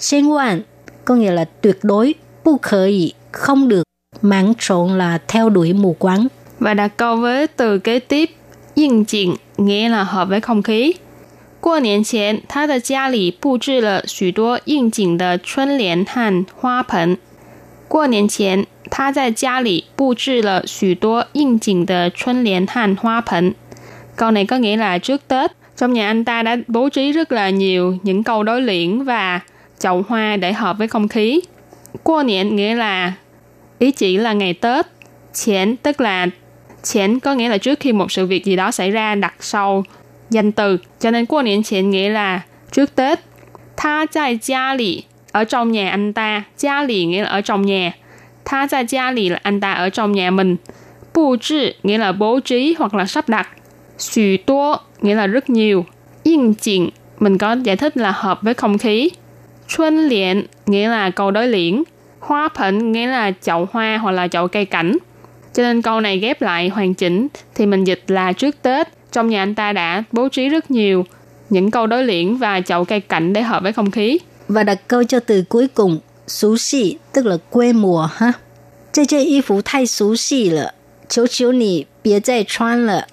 千万 có nghĩa là tuyệt đối. Bu khởi ý, không được. Mãn trộn là theo đuổi mù quáng. Và đặt câu với từ kế tiếp, yên chỉnh nghĩa là hợp với không khí. 过年前，他的家里布置了许多应景的春联和花盆。过年前，他在家里布置了许多应景的春联和花盆。Câu này có nghĩa là trước Tết, trong nhà anh ta đã bố trí rất là nhiều những câu đối liễn và chậu hoa để hợp với không khí. Qua niệm nghĩa là, ý chỉ là ngày Tết. Chén tức là chén có nghĩa là trước khi một sự việc gì đó xảy ra đặt sau danh từ. Cho nên qua niệm chén nghĩa là trước Tết. Tha tại gia lì ở trong nhà anh ta. Gia lì nghĩa là ở trong nhà. Tha tại gia lì là anh ta ở trong nhà mình. Bù trì nghĩa là bố trí hoặc là sắp đặt. Xù tố nghĩa là rất nhiều. Yên chỉnh mình có giải thích là hợp với không khí. Xuân liễn nghĩa là câu đối liễn, hoa phẫn nghĩa là chậu hoa hoặc là chậu cây cảnh. Cho nên câu này ghép lại hoàn chỉnh thì mình dịch là trước Tết, trong nhà anh ta đã bố trí rất nhiều những câu đối liễn và chậu cây cảnh để hợp với không khí. Và đặt câu cho từ cuối cùng, xú xì, tức là quê mùa ha. Chê chê y phú thay xú xì lợ, chiếu chiếu nì, bia dạy choan lợ.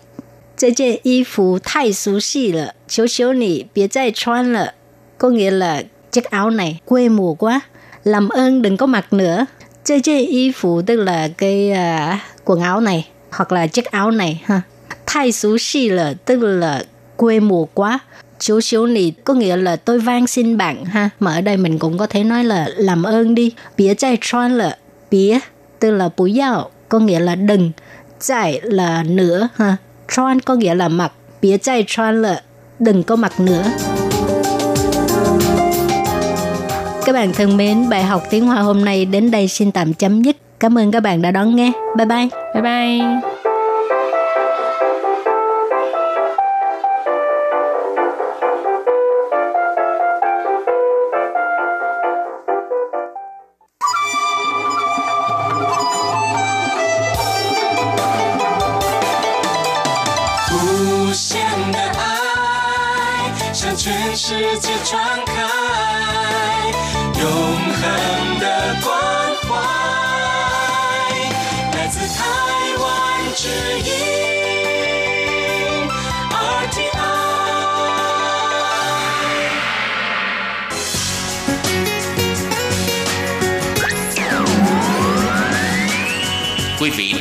Chê chê y phú thay xú xì lợ, chiếu chiếu nì, bia dạy choan lợ. Có nghĩa là chiếc áo này. Quê mùa quá. Làm ơn đừng có mặc nữa. Chơi chơi y phục tức là cái uh, quần áo này hoặc là chiếc áo này ha. Thay xú xì là tức là quê mùa quá. Xíu xíu này có nghĩa là tôi van xin bạn ha. Mà ở đây mình cũng có thể nói là làm ơn đi. Bía chai tron là bía tức là bú giao có nghĩa là đừng. Chai là nữa ha. Tron có nghĩa là mặc. Bía chai tron là đừng có mặc nữa. Các bạn thân mến, bài học tiếng Hoa hôm nay đến đây xin tạm chấm dứt. Cảm ơn các bạn đã đón nghe. Bye bye. Bye bye. Hãy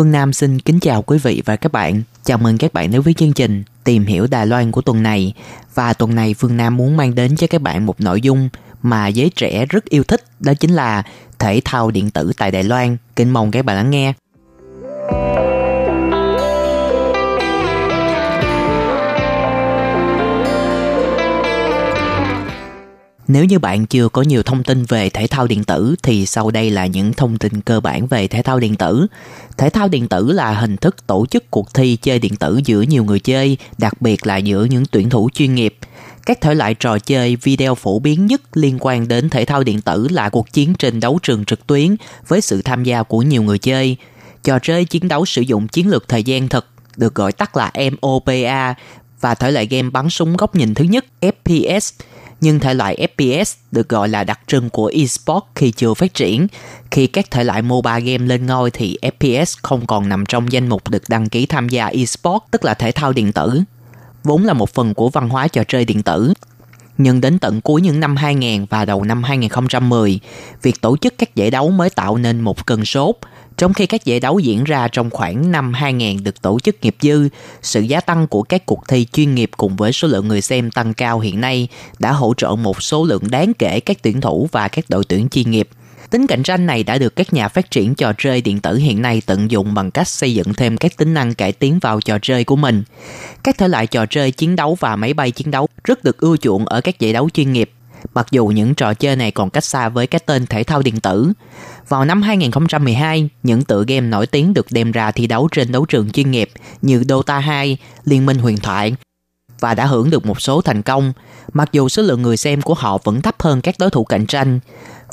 Phương Nam xin kính chào quý vị và các bạn. Chào mừng các bạn đến với chương trình Tìm hiểu Đài Loan của tuần này. Và tuần này Phương Nam muốn mang đến cho các bạn một nội dung mà giới trẻ rất yêu thích, đó chính là thể thao điện tử tại Đài Loan. Kính mong các bạn lắng nghe. Nếu như bạn chưa có nhiều thông tin về thể thao điện tử thì sau đây là những thông tin cơ bản về thể thao điện tử. Thể thao điện tử là hình thức tổ chức cuộc thi chơi điện tử giữa nhiều người chơi, đặc biệt là giữa những tuyển thủ chuyên nghiệp. Các thể loại trò chơi video phổ biến nhất liên quan đến thể thao điện tử là cuộc chiến trên đấu trường trực tuyến với sự tham gia của nhiều người chơi. Trò chơi chiến đấu sử dụng chiến lược thời gian thực được gọi tắt là MOBA và thể loại game bắn súng góc nhìn thứ nhất FPS nhưng thể loại FPS được gọi là đặc trưng của eSports khi chưa phát triển. Khi các thể loại MOBA game lên ngôi thì FPS không còn nằm trong danh mục được đăng ký tham gia eSports, tức là thể thao điện tử. Vốn là một phần của văn hóa trò chơi điện tử. Nhưng đến tận cuối những năm 2000 và đầu năm 2010, việc tổ chức các giải đấu mới tạo nên một cơn sốt. Trong khi các giải đấu diễn ra trong khoảng năm 2000 được tổ chức nghiệp dư, sự gia tăng của các cuộc thi chuyên nghiệp cùng với số lượng người xem tăng cao hiện nay đã hỗ trợ một số lượng đáng kể các tuyển thủ và các đội tuyển chuyên nghiệp. Tính cạnh tranh này đã được các nhà phát triển trò chơi điện tử hiện nay tận dụng bằng cách xây dựng thêm các tính năng cải tiến vào trò chơi của mình. Các thể loại trò chơi chiến đấu và máy bay chiến đấu rất được ưa chuộng ở các giải đấu chuyên nghiệp. Mặc dù những trò chơi này còn cách xa với cái tên thể thao điện tử. Vào năm 2012, những tựa game nổi tiếng được đem ra thi đấu trên đấu trường chuyên nghiệp như Dota 2, Liên minh huyền thoại và đã hưởng được một số thành công, mặc dù số lượng người xem của họ vẫn thấp hơn các đối thủ cạnh tranh.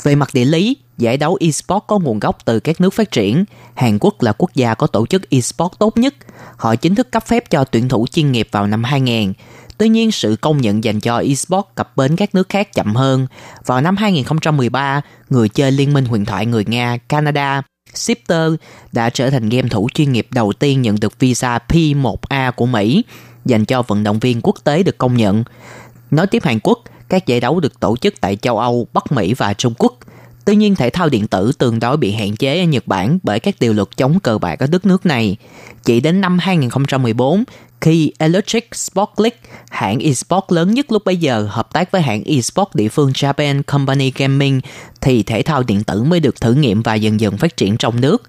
Về mặt địa lý, giải đấu eSports có nguồn gốc từ các nước phát triển. Hàn Quốc là quốc gia có tổ chức eSports tốt nhất. Họ chính thức cấp phép cho tuyển thủ chuyên nghiệp vào năm 2000. Tuy nhiên, sự công nhận dành cho eSports cập bến các nước khác chậm hơn. Vào năm 2013, người chơi Liên minh huyền thoại người Nga, Canada, Shifter đã trở thành game thủ chuyên nghiệp đầu tiên nhận được visa P1A của Mỹ dành cho vận động viên quốc tế được công nhận. Nói tiếp Hàn Quốc, các giải đấu được tổ chức tại châu Âu, Bắc Mỹ và Trung Quốc. Tuy nhiên, thể thao điện tử tương đối bị hạn chế ở Nhật Bản bởi các điều luật chống cờ bạc ở đất nước này. Chỉ đến năm 2014, khi Electric Sport League, hãng eSports lớn nhất lúc bấy giờ, hợp tác với hãng eSports địa phương Japan Company Gaming, thì thể thao điện tử mới được thử nghiệm và dần dần phát triển trong nước.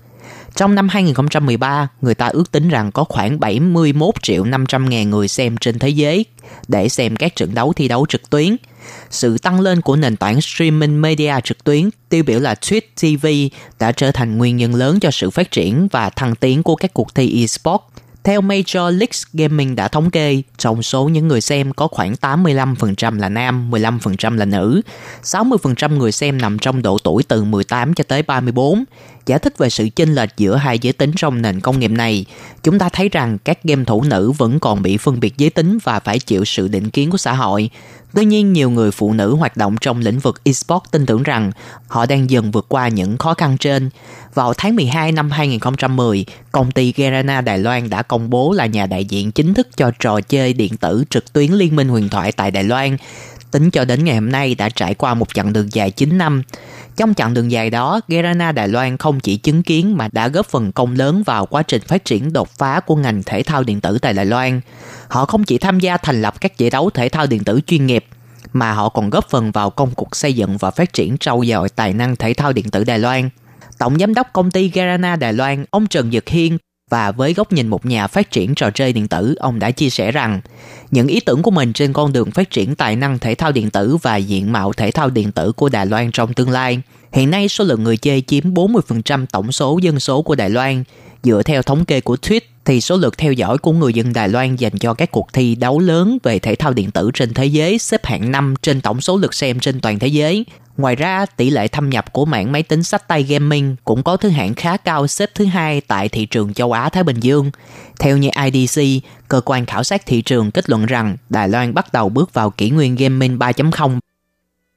Trong năm 2013, người ta ước tính rằng có khoảng 71 triệu 500 ngàn người xem trên thế giới để xem các trận đấu thi đấu trực tuyến. Sự tăng lên của nền tảng streaming media trực tuyến tiêu biểu là Twitch TV đã trở thành nguyên nhân lớn cho sự phát triển và thăng tiến của các cuộc thi eSports. Theo Major League Gaming đã thống kê, trong số những người xem có khoảng 85% là nam, 15% là nữ. 60% người xem nằm trong độ tuổi từ 18 cho tới 34. Giải thích về sự chênh lệch giữa hai giới tính trong nền công nghiệp này, chúng ta thấy rằng các game thủ nữ vẫn còn bị phân biệt giới tính và phải chịu sự định kiến của xã hội. Tuy nhiên, nhiều người phụ nữ hoạt động trong lĩnh vực esports tin tưởng rằng họ đang dần vượt qua những khó khăn trên. Vào tháng 12 năm 2010, công ty Gerana Đài Loan đã công bố là nhà đại diện chính thức cho trò chơi điện tử trực tuyến Liên minh huyền thoại tại Đài Loan. Tính cho đến ngày hôm nay đã trải qua một chặng đường dài 9 năm. Trong chặng đường dài đó, Gerana Đài Loan không chỉ chứng kiến mà đã góp phần công lớn vào quá trình phát triển đột phá của ngành thể thao điện tử tại Đài Loan. Họ không chỉ tham gia thành lập các giải đấu thể thao điện tử chuyên nghiệp, mà họ còn góp phần vào công cuộc xây dựng và phát triển trau dồi tài năng thể thao điện tử Đài Loan. Tổng giám đốc công ty Garana Đài Loan, ông Trần Nhật Hiên và với góc nhìn một nhà phát triển trò chơi điện tử, ông đã chia sẻ rằng những ý tưởng của mình trên con đường phát triển tài năng thể thao điện tử và diện mạo thể thao điện tử của Đài Loan trong tương lai. Hiện nay số lượng người chơi chiếm 40% tổng số dân số của Đài Loan. Dựa theo thống kê của Tweet, thì số lượt theo dõi của người dân Đài Loan dành cho các cuộc thi đấu lớn về thể thao điện tử trên thế giới xếp hạng 5 trên tổng số lượt xem trên toàn thế giới. Ngoài ra, tỷ lệ thâm nhập của mạng máy tính sách tay gaming cũng có thứ hạng khá cao xếp thứ hai tại thị trường châu Á Thái Bình Dương. Theo như IDC, cơ quan khảo sát thị trường kết luận rằng Đài Loan bắt đầu bước vào kỷ nguyên gaming 3.0.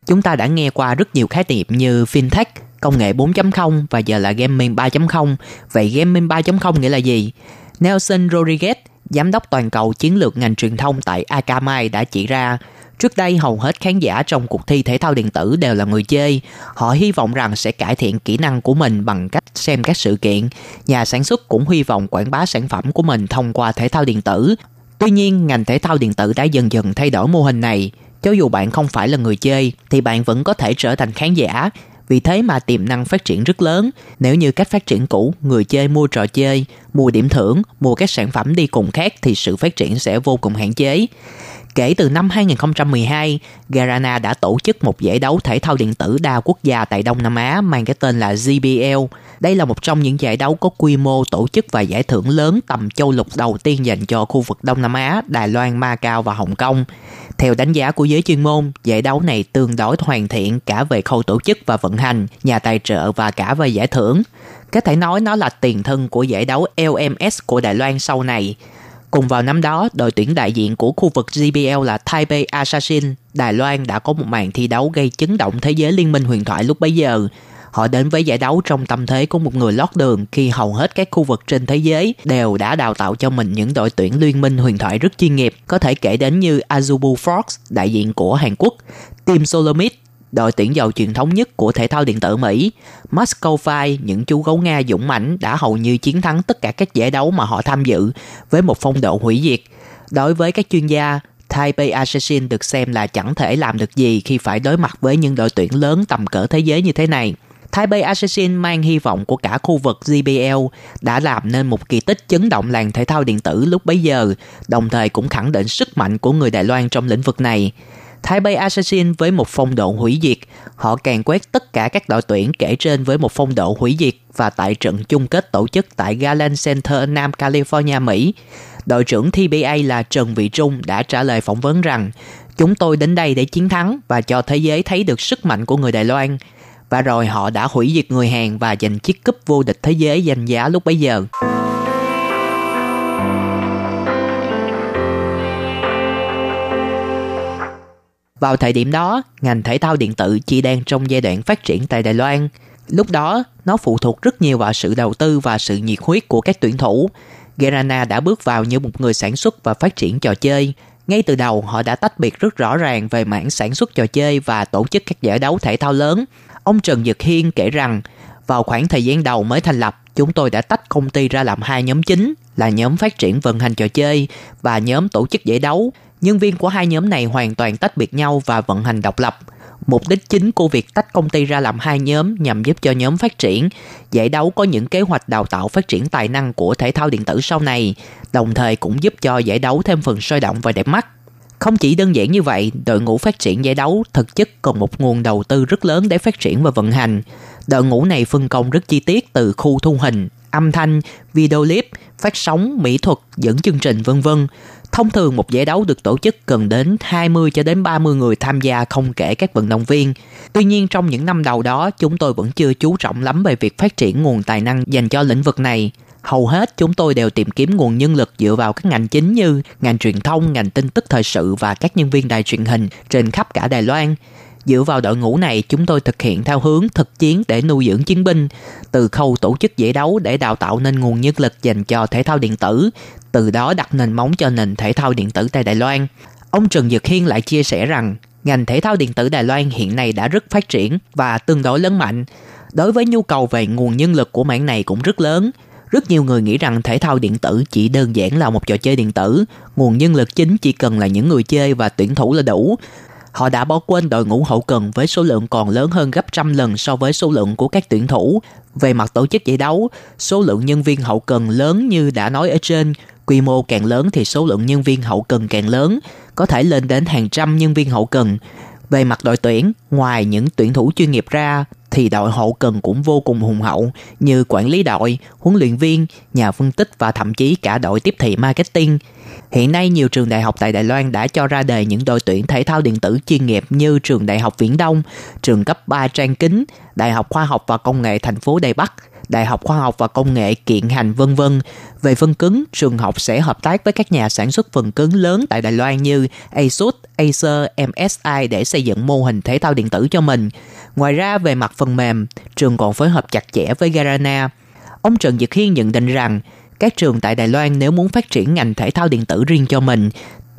Chúng ta đã nghe qua rất nhiều khái niệm như fintech, công nghệ 4.0 và giờ là gaming 3.0. Vậy gaming 3.0 nghĩa là gì? Nelson Rodriguez, giám đốc toàn cầu chiến lược ngành truyền thông tại Akamai đã chỉ ra, Trước đây hầu hết khán giả trong cuộc thi thể thao điện tử đều là người chơi. Họ hy vọng rằng sẽ cải thiện kỹ năng của mình bằng cách xem các sự kiện. Nhà sản xuất cũng hy vọng quảng bá sản phẩm của mình thông qua thể thao điện tử. Tuy nhiên, ngành thể thao điện tử đã dần dần thay đổi mô hình này. Cho dù bạn không phải là người chơi, thì bạn vẫn có thể trở thành khán giả vì thế mà tiềm năng phát triển rất lớn. Nếu như cách phát triển cũ, người chơi mua trò chơi, mua điểm thưởng, mua các sản phẩm đi cùng khác thì sự phát triển sẽ vô cùng hạn chế. Kể từ năm 2012, Garana đã tổ chức một giải đấu thể thao điện tử đa quốc gia tại Đông Nam Á mang cái tên là GBL. Đây là một trong những giải đấu có quy mô tổ chức và giải thưởng lớn tầm châu lục đầu tiên dành cho khu vực Đông Nam Á, Đài Loan, Macau và Hồng Kông. Theo đánh giá của giới chuyên môn, giải đấu này tương đối hoàn thiện cả về khâu tổ chức và vận hành, nhà tài trợ và cả về giải thưởng. Có thể nói nó là tiền thân của giải đấu LMS của Đài Loan sau này. Cùng vào năm đó, đội tuyển đại diện của khu vực GBL là Taipei Assassin, Đài Loan đã có một màn thi đấu gây chấn động thế giới liên minh huyền thoại lúc bấy giờ. Họ đến với giải đấu trong tâm thế của một người lót đường khi hầu hết các khu vực trên thế giới đều đã đào tạo cho mình những đội tuyển liên minh huyền thoại rất chuyên nghiệp, có thể kể đến như Azubu Fox, đại diện của Hàn Quốc, Team Solomid, đội tuyển giàu truyền thống nhất của thể thao điện tử Mỹ. Moscow Fire, những chú gấu Nga dũng mãnh đã hầu như chiến thắng tất cả các giải đấu mà họ tham dự với một phong độ hủy diệt. Đối với các chuyên gia, Taipei Assassin được xem là chẳng thể làm được gì khi phải đối mặt với những đội tuyển lớn tầm cỡ thế giới như thế này. Taipei Assassin mang hy vọng của cả khu vực GBL đã làm nên một kỳ tích chấn động làng thể thao điện tử lúc bấy giờ, đồng thời cũng khẳng định sức mạnh của người Đài Loan trong lĩnh vực này. Thái Assassin với một phong độ hủy diệt, họ càng quét tất cả các đội tuyển kể trên với một phong độ hủy diệt và tại trận chung kết tổ chức tại Garland Center Nam California, Mỹ. Đội trưởng TBA là Trần Vị Trung đã trả lời phỏng vấn rằng Chúng tôi đến đây để chiến thắng và cho thế giới thấy được sức mạnh của người Đài Loan. Và rồi họ đã hủy diệt người Hàn và giành chiếc cúp vô địch thế giới danh giá lúc bấy giờ. Vào thời điểm đó, ngành thể thao điện tử chỉ đang trong giai đoạn phát triển tại Đài Loan. Lúc đó, nó phụ thuộc rất nhiều vào sự đầu tư và sự nhiệt huyết của các tuyển thủ. Gerana đã bước vào như một người sản xuất và phát triển trò chơi. Ngay từ đầu, họ đã tách biệt rất rõ ràng về mảng sản xuất trò chơi và tổ chức các giải đấu thể thao lớn. Ông Trần Nhật Hiên kể rằng, vào khoảng thời gian đầu mới thành lập, chúng tôi đã tách công ty ra làm hai nhóm chính là nhóm phát triển vận hành trò chơi và nhóm tổ chức giải đấu. Nhân viên của hai nhóm này hoàn toàn tách biệt nhau và vận hành độc lập. Mục đích chính của việc tách công ty ra làm hai nhóm nhằm giúp cho nhóm phát triển, giải đấu có những kế hoạch đào tạo phát triển tài năng của thể thao điện tử sau này, đồng thời cũng giúp cho giải đấu thêm phần sôi động và đẹp mắt. Không chỉ đơn giản như vậy, đội ngũ phát triển giải đấu thực chất còn một nguồn đầu tư rất lớn để phát triển và vận hành. Đội ngũ này phân công rất chi tiết từ khu thu hình, âm thanh, video clip, phát sóng, mỹ thuật, dẫn chương trình vân vân. Thông thường một giải đấu được tổ chức cần đến 20 cho đến 30 người tham gia không kể các vận động viên. Tuy nhiên trong những năm đầu đó, chúng tôi vẫn chưa chú trọng lắm về việc phát triển nguồn tài năng dành cho lĩnh vực này. Hầu hết chúng tôi đều tìm kiếm nguồn nhân lực dựa vào các ngành chính như ngành truyền thông, ngành tin tức thời sự và các nhân viên đài truyền hình trên khắp cả Đài Loan. Dựa vào đội ngũ này, chúng tôi thực hiện theo hướng thực chiến để nuôi dưỡng chiến binh, từ khâu tổ chức giải đấu để đào tạo nên nguồn nhân lực dành cho thể thao điện tử, từ đó đặt nền móng cho nền thể thao điện tử tại Đài Loan. Ông Trần Dược Hiên lại chia sẻ rằng, ngành thể thao điện tử Đài Loan hiện nay đã rất phát triển và tương đối lớn mạnh. Đối với nhu cầu về nguồn nhân lực của mảng này cũng rất lớn. Rất nhiều người nghĩ rằng thể thao điện tử chỉ đơn giản là một trò chơi điện tử, nguồn nhân lực chính chỉ cần là những người chơi và tuyển thủ là đủ. Họ đã bỏ quên đội ngũ hậu cần với số lượng còn lớn hơn gấp trăm lần so với số lượng của các tuyển thủ. Về mặt tổ chức giải đấu, số lượng nhân viên hậu cần lớn như đã nói ở trên, quy mô càng lớn thì số lượng nhân viên hậu cần càng lớn, có thể lên đến hàng trăm nhân viên hậu cần. Về mặt đội tuyển, ngoài những tuyển thủ chuyên nghiệp ra, thì đội hậu cần cũng vô cùng hùng hậu như quản lý đội, huấn luyện viên, nhà phân tích và thậm chí cả đội tiếp thị marketing. Hiện nay nhiều trường đại học tại Đài Loan đã cho ra đời những đội tuyển thể thao điện tử chuyên nghiệp như trường Đại học Viễn Đông, trường cấp 3 Trang Kính, Đại học Khoa học và Công nghệ thành phố Đài Bắc, Đại học Khoa học và Công nghệ Kiện Hành vân vân. Về phân cứng, trường học sẽ hợp tác với các nhà sản xuất phần cứng lớn tại Đài Loan như Asus, Acer, MSI để xây dựng mô hình thể thao điện tử cho mình. Ngoài ra về mặt phần mềm, trường còn phối hợp chặt chẽ với Garana. Ông Trần Dực Hiên nhận định rằng các trường tại Đài Loan nếu muốn phát triển ngành thể thao điện tử riêng cho mình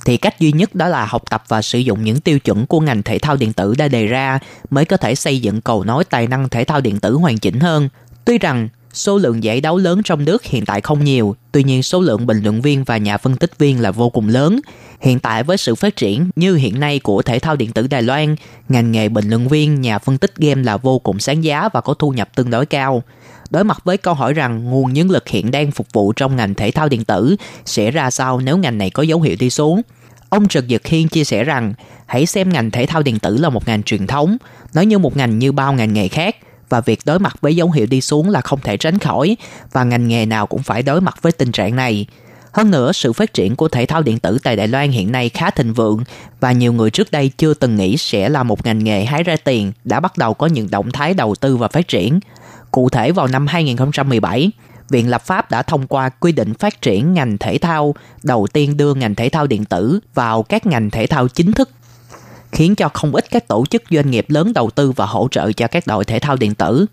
thì cách duy nhất đó là học tập và sử dụng những tiêu chuẩn của ngành thể thao điện tử đã đề ra mới có thể xây dựng cầu nối tài năng thể thao điện tử hoàn chỉnh hơn. Tuy rằng số lượng giải đấu lớn trong nước hiện tại không nhiều, tuy nhiên số lượng bình luận viên và nhà phân tích viên là vô cùng lớn. Hiện tại với sự phát triển như hiện nay của thể thao điện tử Đài Loan, ngành nghề bình luận viên, nhà phân tích game là vô cùng sáng giá và có thu nhập tương đối cao. Đối mặt với câu hỏi rằng nguồn nhân lực hiện đang phục vụ trong ngành thể thao điện tử sẽ ra sao nếu ngành này có dấu hiệu đi xuống, Ông Trần Dực Hiên chia sẻ rằng hãy xem ngành thể thao điện tử là một ngành truyền thống, nó như một ngành như bao ngành nghề khác và việc đối mặt với dấu hiệu đi xuống là không thể tránh khỏi và ngành nghề nào cũng phải đối mặt với tình trạng này. Hơn nữa, sự phát triển của thể thao điện tử tại Đài Loan hiện nay khá thịnh vượng và nhiều người trước đây chưa từng nghĩ sẽ là một ngành nghề hái ra tiền đã bắt đầu có những động thái đầu tư và phát triển. Cụ thể vào năm 2017, Viện Lập pháp đã thông qua quy định phát triển ngành thể thao, đầu tiên đưa ngành thể thao điện tử vào các ngành thể thao chính thức khiến cho không ít các tổ chức doanh nghiệp lớn đầu tư và hỗ trợ cho các đội thể thao điện tử.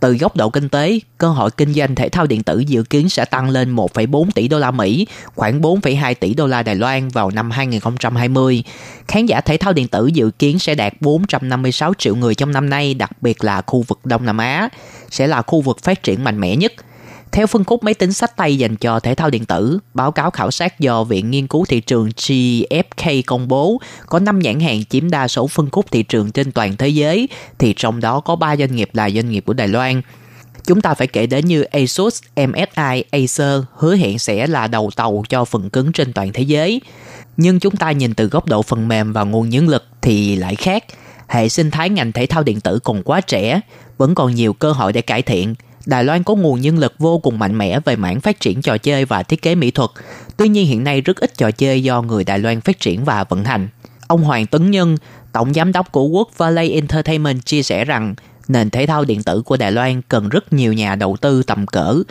Từ góc độ kinh tế, cơ hội kinh doanh thể thao điện tử dự kiến sẽ tăng lên 1,4 tỷ đô la Mỹ, khoảng 4,2 tỷ đô la Đài Loan vào năm 2020. Khán giả thể thao điện tử dự kiến sẽ đạt 456 triệu người trong năm nay, đặc biệt là khu vực Đông Nam Á, sẽ là khu vực phát triển mạnh mẽ nhất – theo phân khúc máy tính sách tay dành cho thể thao điện tử, báo cáo khảo sát do Viện Nghiên cứu Thị trường GFK công bố có 5 nhãn hàng chiếm đa số phân khúc thị trường trên toàn thế giới, thì trong đó có 3 doanh nghiệp là doanh nghiệp của Đài Loan. Chúng ta phải kể đến như Asus, MSI, Acer hứa hẹn sẽ là đầu tàu cho phần cứng trên toàn thế giới. Nhưng chúng ta nhìn từ góc độ phần mềm và nguồn nhân lực thì lại khác. Hệ sinh thái ngành thể thao điện tử còn quá trẻ, vẫn còn nhiều cơ hội để cải thiện – Đài Loan có nguồn nhân lực vô cùng mạnh mẽ về mảng phát triển trò chơi và thiết kế mỹ thuật. Tuy nhiên hiện nay rất ít trò chơi do người Đài Loan phát triển và vận hành. Ông Hoàng Tuấn Nhân, tổng giám đốc của World Valley Entertainment chia sẻ rằng nền thể thao điện tử của Đài Loan cần rất nhiều nhà đầu tư tầm cỡ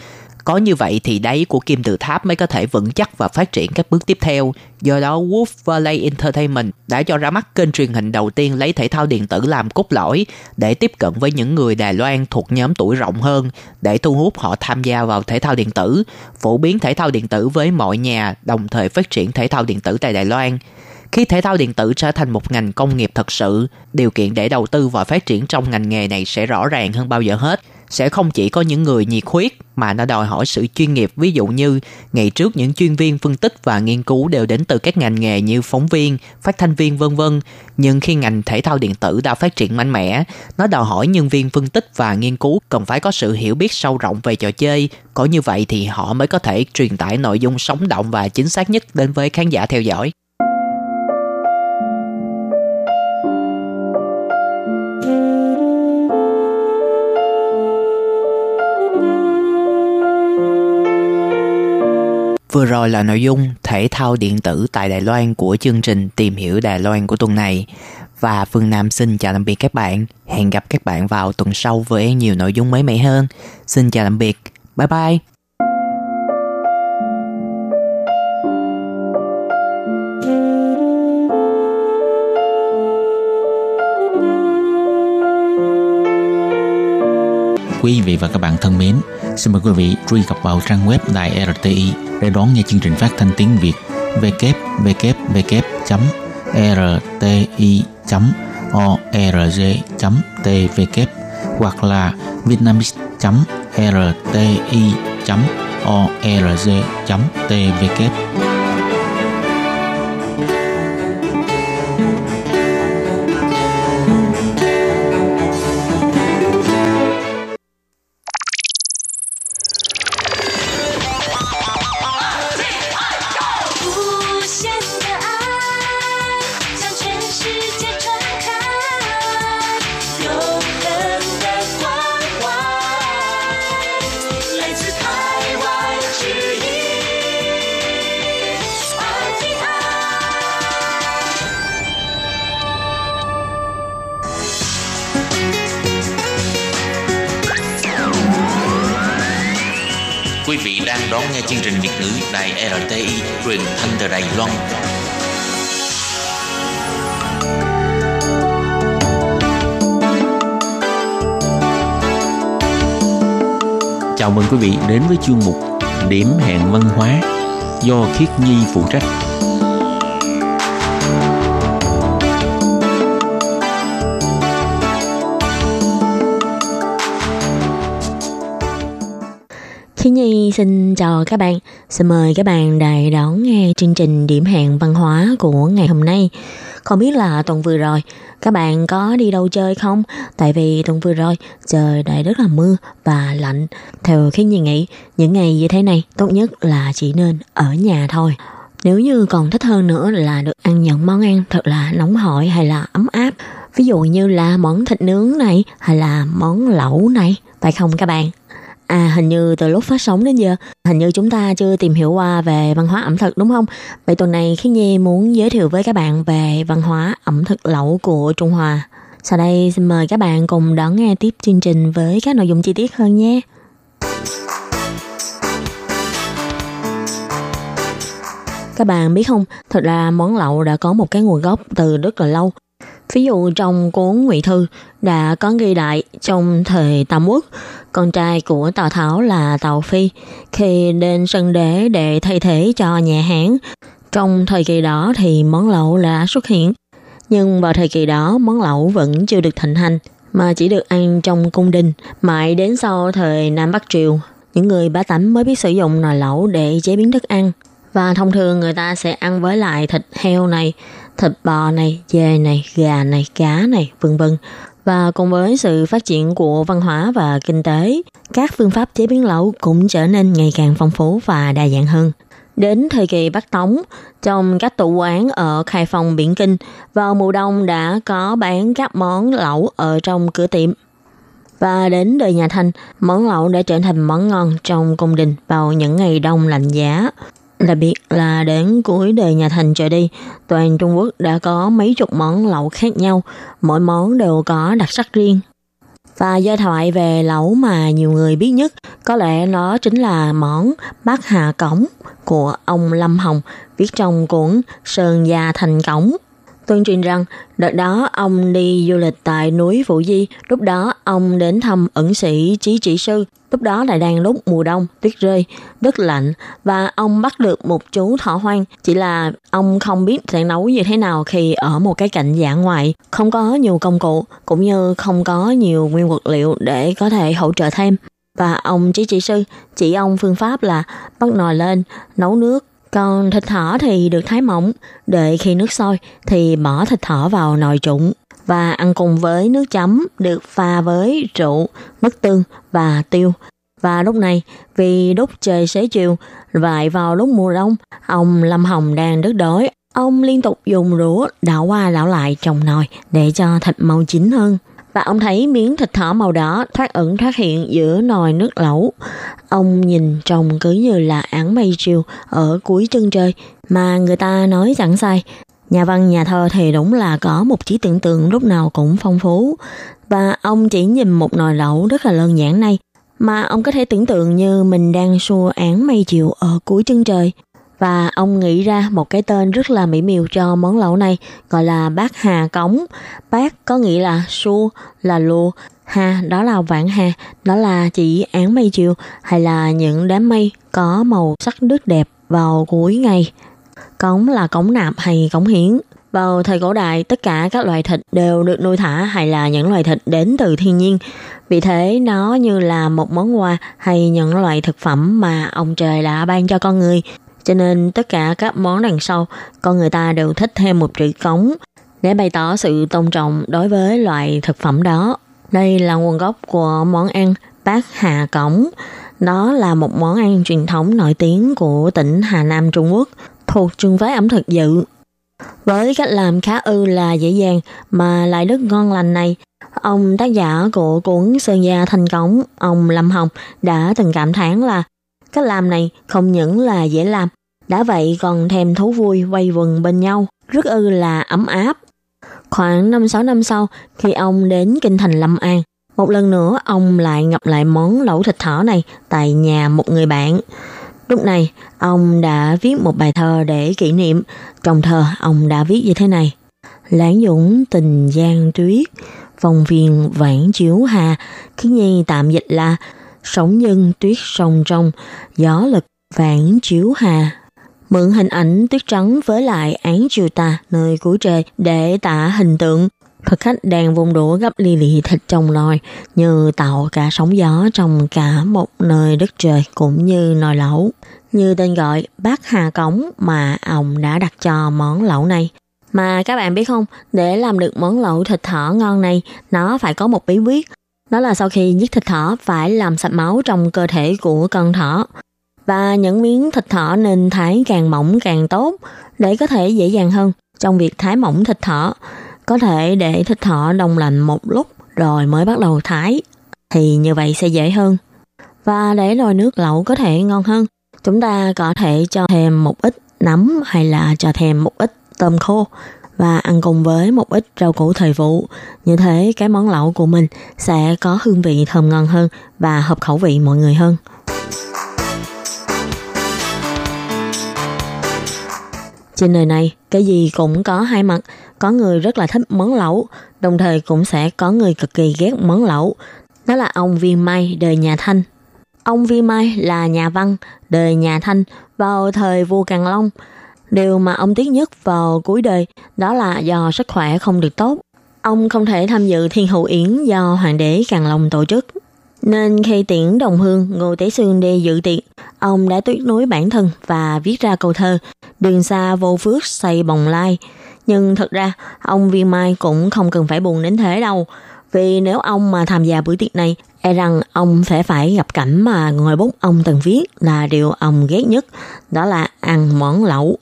có như vậy thì đáy của kim tự tháp mới có thể vững chắc và phát triển các bước tiếp theo. Do đó, Wolf Valley Entertainment đã cho ra mắt kênh truyền hình đầu tiên lấy thể thao điện tử làm cốt lõi để tiếp cận với những người Đài Loan thuộc nhóm tuổi rộng hơn để thu hút họ tham gia vào thể thao điện tử, phổ biến thể thao điện tử với mọi nhà, đồng thời phát triển thể thao điện tử tại Đài Loan. Khi thể thao điện tử trở thành một ngành công nghiệp thật sự, điều kiện để đầu tư và phát triển trong ngành nghề này sẽ rõ ràng hơn bao giờ hết sẽ không chỉ có những người nhiệt huyết mà nó đòi hỏi sự chuyên nghiệp ví dụ như ngày trước những chuyên viên phân tích và nghiên cứu đều đến từ các ngành nghề như phóng viên, phát thanh viên vân vân. Nhưng khi ngành thể thao điện tử đã phát triển mạnh mẽ, nó đòi hỏi nhân viên phân tích và nghiên cứu cần phải có sự hiểu biết sâu rộng về trò chơi. Có như vậy thì họ mới có thể truyền tải nội dung sống động và chính xác nhất đến với khán giả theo dõi. Vừa rồi là nội dung thể thao điện tử tại Đài Loan của chương trình Tìm hiểu Đài Loan của tuần này. Và Phương Nam xin chào tạm biệt các bạn. Hẹn gặp các bạn vào tuần sau với nhiều nội dung mới mẻ hơn. Xin chào tạm biệt. Bye bye. Quý vị và các bạn thân mến, xin mời quý vị truy cập vào trang web Đài e RTI để đón nghe chương trình phát thanh tiếng Việt. Www.rti.org.tvk e e hoặc là vietnamese.rti.org.tvk chương trình Việt ngữ Đài RTI truyền thanh từ Đài Loan. Chào mừng quý vị đến với chương mục Điểm hẹn văn hóa do Khiết Nhi phụ trách. Xin chào các bạn. Xin mời các bạn đài đón nghe chương trình điểm hẹn văn hóa của ngày hôm nay. Không biết là tuần vừa rồi, các bạn có đi đâu chơi không? Tại vì tuần vừa rồi, trời đã rất là mưa và lạnh. Theo khi nhìn nghĩ, những ngày như thế này, tốt nhất là chỉ nên ở nhà thôi. Nếu như còn thích hơn nữa là được ăn những món ăn thật là nóng hổi hay là ấm áp. Ví dụ như là món thịt nướng này hay là món lẩu này. Phải không các bạn? À hình như từ lúc phát sóng đến giờ Hình như chúng ta chưa tìm hiểu qua về văn hóa ẩm thực đúng không? Vậy tuần này khi Nhi muốn giới thiệu với các bạn về văn hóa ẩm thực lẩu của Trung Hoa. Sau đây xin mời các bạn cùng đón nghe tiếp chương trình với các nội dung chi tiết hơn nhé. Các bạn biết không, thật ra món lẩu đã có một cái nguồn gốc từ rất là lâu. Ví dụ trong cuốn Ngụy Thư đã có ghi lại trong thời Tam Quốc, con trai của Tào Tháo là Tào Phi khi lên sân đế để thay thế cho nhà Hán. Trong thời kỳ đó thì món lẩu đã xuất hiện, nhưng vào thời kỳ đó món lẩu vẫn chưa được thịnh hành mà chỉ được ăn trong cung đình. Mãi đến sau thời Nam Bắc Triều, những người bá tánh mới biết sử dụng nồi lẩu để chế biến thức ăn. Và thông thường người ta sẽ ăn với lại thịt heo này, thịt bò này, dê này, gà này, cá này, vân vân. Và cùng với sự phát triển của văn hóa và kinh tế, các phương pháp chế biến lẩu cũng trở nên ngày càng phong phú và đa dạng hơn. Đến thời kỳ Bắc Tống, trong các tủ quán ở Khai Phong Biển Kinh, vào mùa đông đã có bán các món lẩu ở trong cửa tiệm. Và đến đời nhà Thanh, món lẩu đã trở thành món ngon trong cung đình vào những ngày đông lạnh giá. Đặc biệt là đến cuối đời nhà Thành trở đi, toàn Trung Quốc đã có mấy chục món lẩu khác nhau, mỗi món đều có đặc sắc riêng. Và giai thoại về lẩu mà nhiều người biết nhất có lẽ nó chính là món bát hà cổng của ông Lâm Hồng viết trong cuốn Sơn Gia Thành Cổng. Tuyên truyền rằng đợt đó ông đi du lịch tại núi Vũ Di, lúc đó ông đến thăm ẩn sĩ chí Trị Sư, lúc đó lại đang lúc mùa đông, tuyết rơi, đất lạnh và ông bắt được một chú thỏ hoang. Chỉ là ông không biết sẽ nấu như thế nào khi ở một cái cảnh giả ngoại, không có nhiều công cụ cũng như không có nhiều nguyên vật liệu để có thể hỗ trợ thêm. Và ông chí Trị Sư chỉ ông phương pháp là bắt nồi lên, nấu nước, còn thịt thỏ thì được thái mỏng, đợi khi nước sôi thì bỏ thịt thỏ vào nồi trụng và ăn cùng với nước chấm được pha với rượu, mứt tương và tiêu. Và lúc này, vì đúc trời xế chiều, vậy vào lúc mùa đông, ông Lâm Hồng đang đứt đói. Ông liên tục dùng rũa đảo qua đảo lại trong nồi để cho thịt màu chín hơn và ông thấy miếng thịt thỏ màu đỏ thoát ẩn thoát hiện giữa nồi nước lẩu. Ông nhìn trông cứ như là áng mây chiều ở cuối chân trời, mà người ta nói chẳng sai. Nhà văn, nhà thơ thì đúng là có một trí tưởng tượng lúc nào cũng phong phú. Và ông chỉ nhìn một nồi lẩu rất là đơn giản này, mà ông có thể tưởng tượng như mình đang xua án mây chiều ở cuối chân trời và ông nghĩ ra một cái tên rất là mỹ miều cho món lẩu này gọi là bát hà cống. Bát có nghĩa là xu, là lùa, hà đó là vạn hà, đó là chỉ án mây chiều hay là những đám mây có màu sắc rất đẹp vào cuối ngày. Cống là cống nạp hay cống hiến. Vào thời cổ đại, tất cả các loài thịt đều được nuôi thả hay là những loài thịt đến từ thiên nhiên. Vì thế, nó như là một món quà hay những loại thực phẩm mà ông trời đã ban cho con người cho nên tất cả các món đằng sau, con người ta đều thích thêm một chữ cống để bày tỏ sự tôn trọng đối với loại thực phẩm đó. Đây là nguồn gốc của món ăn bát hà cống. Đó là một món ăn truyền thống nổi tiếng của tỉnh Hà Nam Trung Quốc, thuộc trường phái ẩm thực dự. Với cách làm khá ư là dễ dàng mà lại rất ngon lành này, ông tác giả của cuốn Sơn Gia Thành Cống, ông Lâm Hồng đã từng cảm thán là Cách làm này không những là dễ làm, đã vậy còn thêm thú vui quay quần bên nhau, rất ư là ấm áp. Khoảng 5-6 năm sau, khi ông đến kinh thành Lâm An, Một lần nữa, ông lại ngập lại món lẩu thịt thỏ này tại nhà một người bạn. Lúc này, ông đã viết một bài thơ để kỷ niệm. Trong thơ, ông đã viết như thế này. Lãng dũng tình giang tuyết, vòng viên vãn chiếu hà, khí nhi tạm dịch là sóng nhân tuyết sông trong, gió lực vãng chiếu hà. Mượn hình ảnh tuyết trắng với lại án chiều tà nơi cuối trời để tả hình tượng thực khách đang vùng đũa gấp li lì thịt trong nồi như tạo cả sóng gió trong cả một nơi đất trời cũng như nồi lẩu. Như tên gọi bác Hà Cống mà ông đã đặt cho món lẩu này. Mà các bạn biết không, để làm được món lẩu thịt thỏ ngon này, nó phải có một bí quyết. Đó là sau khi giết thịt thỏ phải làm sạch máu trong cơ thể của con thỏ. Và những miếng thịt thỏ nên thái càng mỏng càng tốt để có thể dễ dàng hơn trong việc thái mỏng thịt thỏ. Có thể để thịt thỏ đông lạnh một lúc rồi mới bắt đầu thái. Thì như vậy sẽ dễ hơn. Và để nồi nước lẩu có thể ngon hơn, chúng ta có thể cho thêm một ít nấm hay là cho thêm một ít tôm khô và ăn cùng với một ít rau củ thời vụ. Như thế cái món lẩu của mình sẽ có hương vị thơm ngon hơn và hợp khẩu vị mọi người hơn. Trên đời này, cái gì cũng có hai mặt. Có người rất là thích món lẩu, đồng thời cũng sẽ có người cực kỳ ghét món lẩu. Đó là ông Viên Mai đời nhà Thanh. Ông Viên Mai là nhà văn đời nhà Thanh vào thời vua Càn Long. Điều mà ông tiếc nhất vào cuối đời đó là do sức khỏe không được tốt. Ông không thể tham dự thiên hậu yến do hoàng đế càng Long tổ chức. Nên khi tiễn đồng hương Ngô Tế Sương đi dự tiệc, ông đã tuyết nối bản thân và viết ra câu thơ Đường xa vô phước xây bồng lai. Nhưng thật ra, ông Viên Mai cũng không cần phải buồn đến thế đâu. Vì nếu ông mà tham gia bữa tiệc này, e rằng ông sẽ phải gặp cảnh mà ngồi bút ông từng viết là điều ông ghét nhất, đó là ăn món lẩu.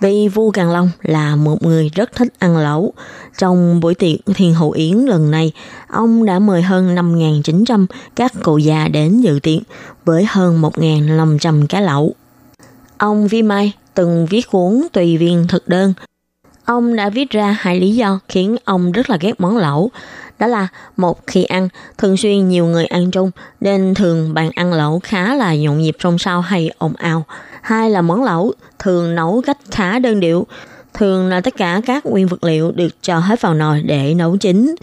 Vì vua Càn Long là một người rất thích ăn lẩu. Trong buổi tiệc Thiên Hậu Yến lần này, ông đã mời hơn 5.900 các cụ già đến dự tiệc với hơn 1.500 cái lẩu. Ông Vi Mai từng viết cuốn Tùy viên thực đơn. Ông đã viết ra hai lý do khiến ông rất là ghét món lẩu. Đó là một khi ăn, thường xuyên nhiều người ăn chung nên thường bàn ăn lẩu khá là nhộn nhịp trong sau hay ồn ào. Hai là món lẩu thường nấu cách khá đơn điệu, thường là tất cả các nguyên vật liệu được cho hết vào nồi để nấu chín.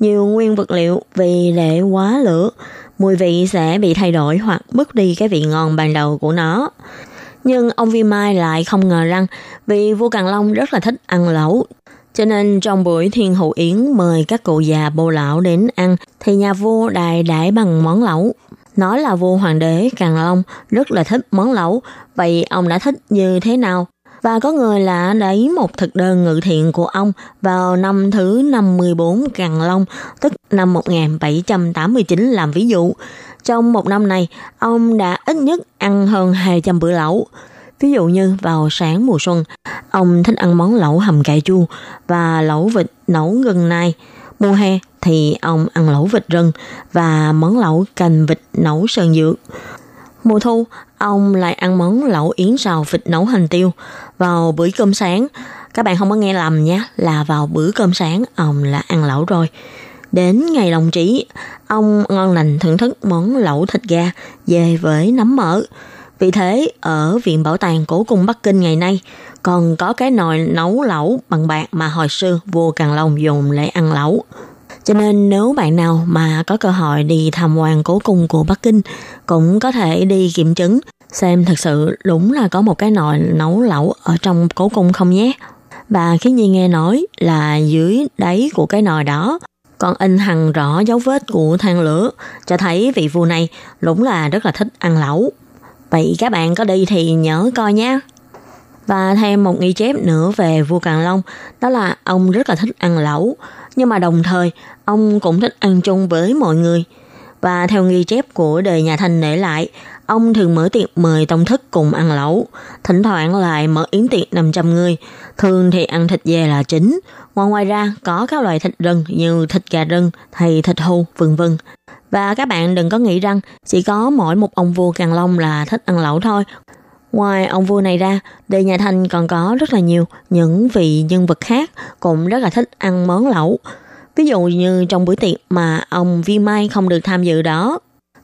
Nhiều nguyên vật liệu vì để quá lửa, mùi vị sẽ bị thay đổi hoặc mất đi cái vị ngon ban đầu của nó. Nhưng ông Vi Mai lại không ngờ rằng vì vua Càn Long rất là thích ăn lẩu. Cho nên trong buổi thiên hậu yến mời các cụ già bô lão đến ăn thì nhà vua đài đãi bằng món lẩu. Nói là vua hoàng đế Càn Long rất là thích món lẩu, vậy ông đã thích như thế nào? Và có người là đẩy một thực đơn ngự thiện của ông vào năm thứ 54 Càn Long, tức năm 1789 làm ví dụ. Trong một năm này, ông đã ít nhất ăn hơn 200 bữa lẩu. Ví dụ như vào sáng mùa xuân, ông thích ăn món lẩu hầm cải chua và lẩu vịt nấu gừng nai. Mùa hè thì ông ăn lẩu vịt rừng và món lẩu canh vịt nấu sơn dược. Mùa thu, ông lại ăn món lẩu yến xào vịt nấu hành tiêu vào bữa cơm sáng. Các bạn không có nghe lầm nhé, là vào bữa cơm sáng ông là ăn lẩu rồi. Đến ngày đồng chí, ông ngon lành thưởng thức món lẩu thịt gà về với nấm mỡ. Vì thế, ở Viện Bảo tàng Cổ Cung Bắc Kinh ngày nay, còn có cái nồi nấu lẩu bằng bạc mà hồi xưa vua Càn Long dùng để ăn lẩu. Cho nên nếu bạn nào mà có cơ hội đi tham quan cố cung của Bắc Kinh cũng có thể đi kiểm chứng xem thật sự đúng là có một cái nồi nấu lẩu ở trong cố cung không nhé. Và khi Nhi nghe nói là dưới đáy của cái nồi đó còn in hằn rõ dấu vết của than lửa cho thấy vị vua này đúng là rất là thích ăn lẩu. Vậy các bạn có đi thì nhớ coi nhé. Và thêm một ghi chép nữa về vua Càn Long, đó là ông rất là thích ăn lẩu, nhưng mà đồng thời ông cũng thích ăn chung với mọi người. Và theo ghi chép của đời nhà Thanh để lại, ông thường mở tiệc mời tông thức cùng ăn lẩu, thỉnh thoảng lại mở yến tiệc 500 người, thường thì ăn thịt dê là chính, ngoài ngoài ra có các loại thịt rừng như thịt gà rừng hay thịt hưu, vân vân. Và các bạn đừng có nghĩ rằng chỉ có mỗi một ông vua Càn Long là thích ăn lẩu thôi. Ngoài ông vua này ra, đời nhà Thanh còn có rất là nhiều những vị nhân vật khác cũng rất là thích ăn món lẩu. Ví dụ như trong bữa tiệc mà ông Vi Mai không được tham dự đó,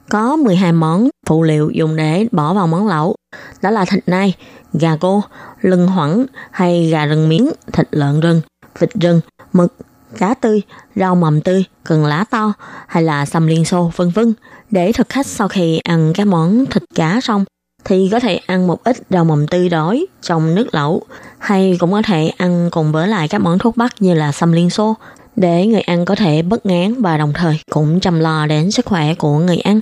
có 12 món phụ liệu dùng để bỏ vào món lẩu. Đó là thịt nai, gà cô, lưng hoẳng hay gà rừng miếng, thịt lợn rừng, vịt rừng, mực, cá tươi, rau mầm tươi, cần lá to hay là xăm liên xô, vân vân. Để thực khách sau khi ăn các món thịt cá xong thì có thể ăn một ít rau mầm tươi đói trong nước lẩu hay cũng có thể ăn cùng với lại các món thuốc bắc như là xăm liên xô để người ăn có thể bất ngán và đồng thời cũng chăm lo đến sức khỏe của người ăn.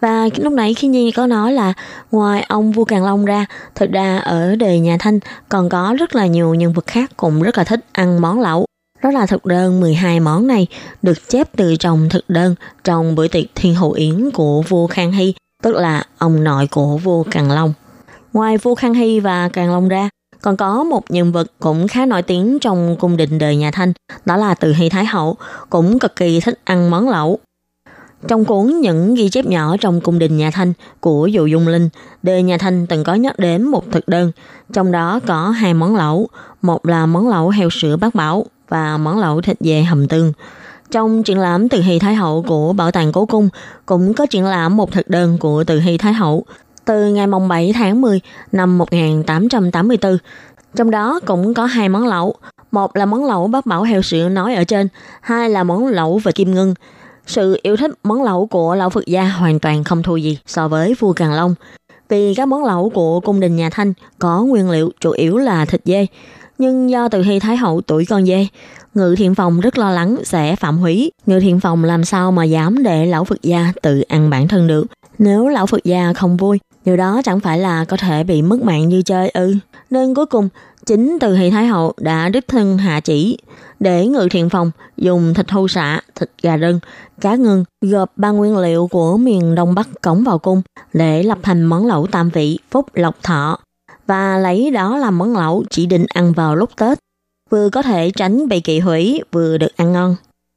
Và lúc nãy khi Nhi có nói là ngoài ông vua Càng Long ra, thực ra ở đời nhà Thanh còn có rất là nhiều nhân vật khác cũng rất là thích ăn món lẩu. Đó là thực đơn 12 món này được chép từ trong thực đơn trong bữa tiệc Thiên Hậu Yến của vua Khang Hy, tức là ông nội của vua Càng Long. Ngoài vua Khang Hy và Càng Long ra, còn có một nhân vật cũng khá nổi tiếng trong cung đình đời nhà Thanh, đó là Từ Hy Thái Hậu, cũng cực kỳ thích ăn món lẩu. Trong cuốn những ghi chép nhỏ trong cung đình nhà Thanh của Dụ Dung Linh, đời nhà Thanh từng có nhắc đến một thực đơn, trong đó có hai món lẩu, một là món lẩu heo sữa bát bảo và món lẩu thịt dê hầm tương. Trong triển lãm Từ Hy Thái Hậu của Bảo tàng Cố Cung cũng có triển lãm một thực đơn của Từ Hy Thái Hậu từ ngày mùng 7 tháng 10 năm 1884. Trong đó cũng có hai món lẩu, một là món lẩu bát bảo heo sữa nói ở trên, hai là món lẩu về kim ngân. Sự yêu thích món lẩu của lão Phật gia hoàn toàn không thua gì so với vua Càng Long. Vì các món lẩu của cung đình nhà Thanh có nguyên liệu chủ yếu là thịt dê, nhưng do từ khi Thái Hậu tuổi con dê, Ngự Thiện Phòng rất lo lắng sẽ phạm hủy. Ngự Thiện Phòng làm sao mà dám để lão Phật gia tự ăn bản thân được. Nếu lão Phật gia không vui, điều đó chẳng phải là có thể bị mất mạng như chơi ư. Nên cuối cùng, chính từ Hy Thái Hậu đã đích thân hạ chỉ để Ngự Thiện Phòng dùng thịt hưu xạ, thịt gà rừng, cá ngừng gộp ba nguyên liệu của miền Đông Bắc cống vào cung để lập thành món lẩu tam vị phúc lộc thọ và lấy đó làm món lẩu chỉ định ăn vào lúc Tết, vừa có thể tránh bị kỵ hủy, vừa được ăn ngon.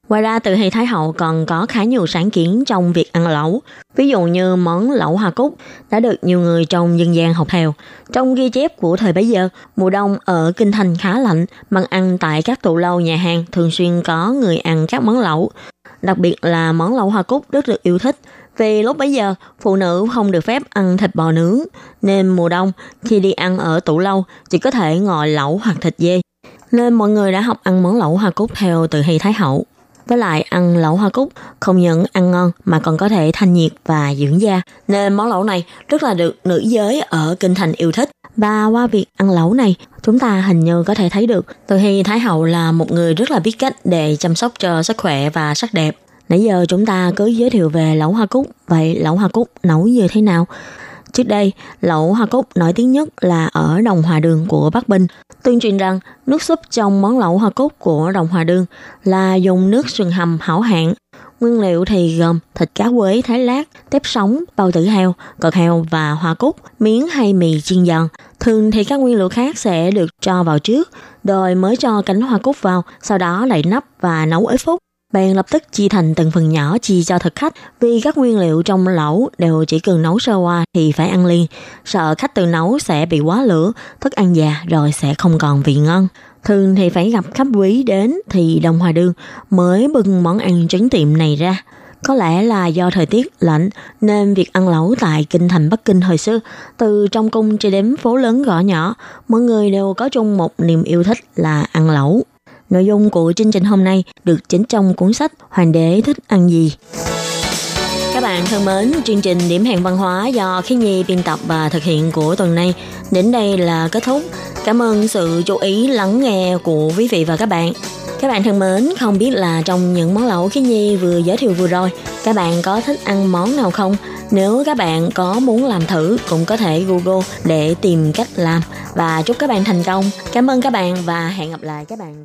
Ngoài ra từ Hy Thái Hậu còn có khá nhiều sáng kiến trong việc ăn lẩu. Ví dụ như món lẩu hoa cúc đã được nhiều người trong dân gian học theo. Trong ghi chép của thời bấy giờ, mùa đông ở Kinh Thành khá lạnh, bằng ăn tại các tủ lâu nhà hàng thường xuyên có người ăn các món lẩu. Đặc biệt là món lẩu hoa cúc rất được yêu thích vì lúc bấy giờ, phụ nữ không được phép ăn thịt bò nướng, nên mùa đông, khi đi ăn ở tủ lâu, chỉ có thể ngồi lẩu hoặc thịt dê. Nên mọi người đã học ăn món lẩu hoa cúc theo từ Hy Thái Hậu. Với lại ăn lẩu hoa cúc không những ăn ngon mà còn có thể thanh nhiệt và dưỡng da. Nên món lẩu này rất là được nữ giới ở Kinh Thành yêu thích. Và qua việc ăn lẩu này, chúng ta hình như có thể thấy được Từ Hy Thái Hậu là một người rất là biết cách để chăm sóc cho sức khỏe và sắc đẹp. Nãy giờ chúng ta cứ giới thiệu về lẩu hoa cúc. Vậy lẩu hoa cúc nấu như thế nào? Trước đây, lẩu hoa cúc nổi tiếng nhất là ở Đồng Hòa Đường của Bắc Bình. Tuyên truyền rằng nước súp trong món lẩu hoa cúc của Đồng Hòa Đường là dùng nước sườn hầm hảo hạng Nguyên liệu thì gồm thịt cá quế thái lát, tép sống, bao tử heo, cọt heo và hoa cúc, miếng hay mì chiên giòn. Thường thì các nguyên liệu khác sẽ được cho vào trước, rồi mới cho cánh hoa cúc vào, sau đó đậy nắp và nấu ít phút. Bạn lập tức chia thành từng phần nhỏ chia cho thực khách vì các nguyên liệu trong lẩu đều chỉ cần nấu sơ qua thì phải ăn liền. Sợ khách tự nấu sẽ bị quá lửa, thức ăn già rồi sẽ không còn vị ngon. Thường thì phải gặp khách quý đến thì Đồng Hòa Đương mới bưng món ăn trứng tiệm này ra. Có lẽ là do thời tiết lạnh nên việc ăn lẩu tại kinh thành Bắc Kinh hồi xưa, từ trong cung cho đến phố lớn gõ nhỏ, mọi người đều có chung một niềm yêu thích là ăn lẩu. Nội dung của chương trình hôm nay được chính trong cuốn sách Hoàng đế thích ăn gì. Các bạn thân mến, chương trình Điểm hẹn văn hóa do Khí Nhi biên tập và thực hiện của tuần này đến đây là kết thúc. Cảm ơn sự chú ý lắng nghe của quý vị và các bạn. Các bạn thân mến, không biết là trong những món lẩu Khí Nhi vừa giới thiệu vừa rồi, các bạn có thích ăn món nào không? Nếu các bạn có muốn làm thử cũng có thể Google để tìm cách làm và chúc các bạn thành công. Cảm ơn các bạn và hẹn gặp lại các bạn.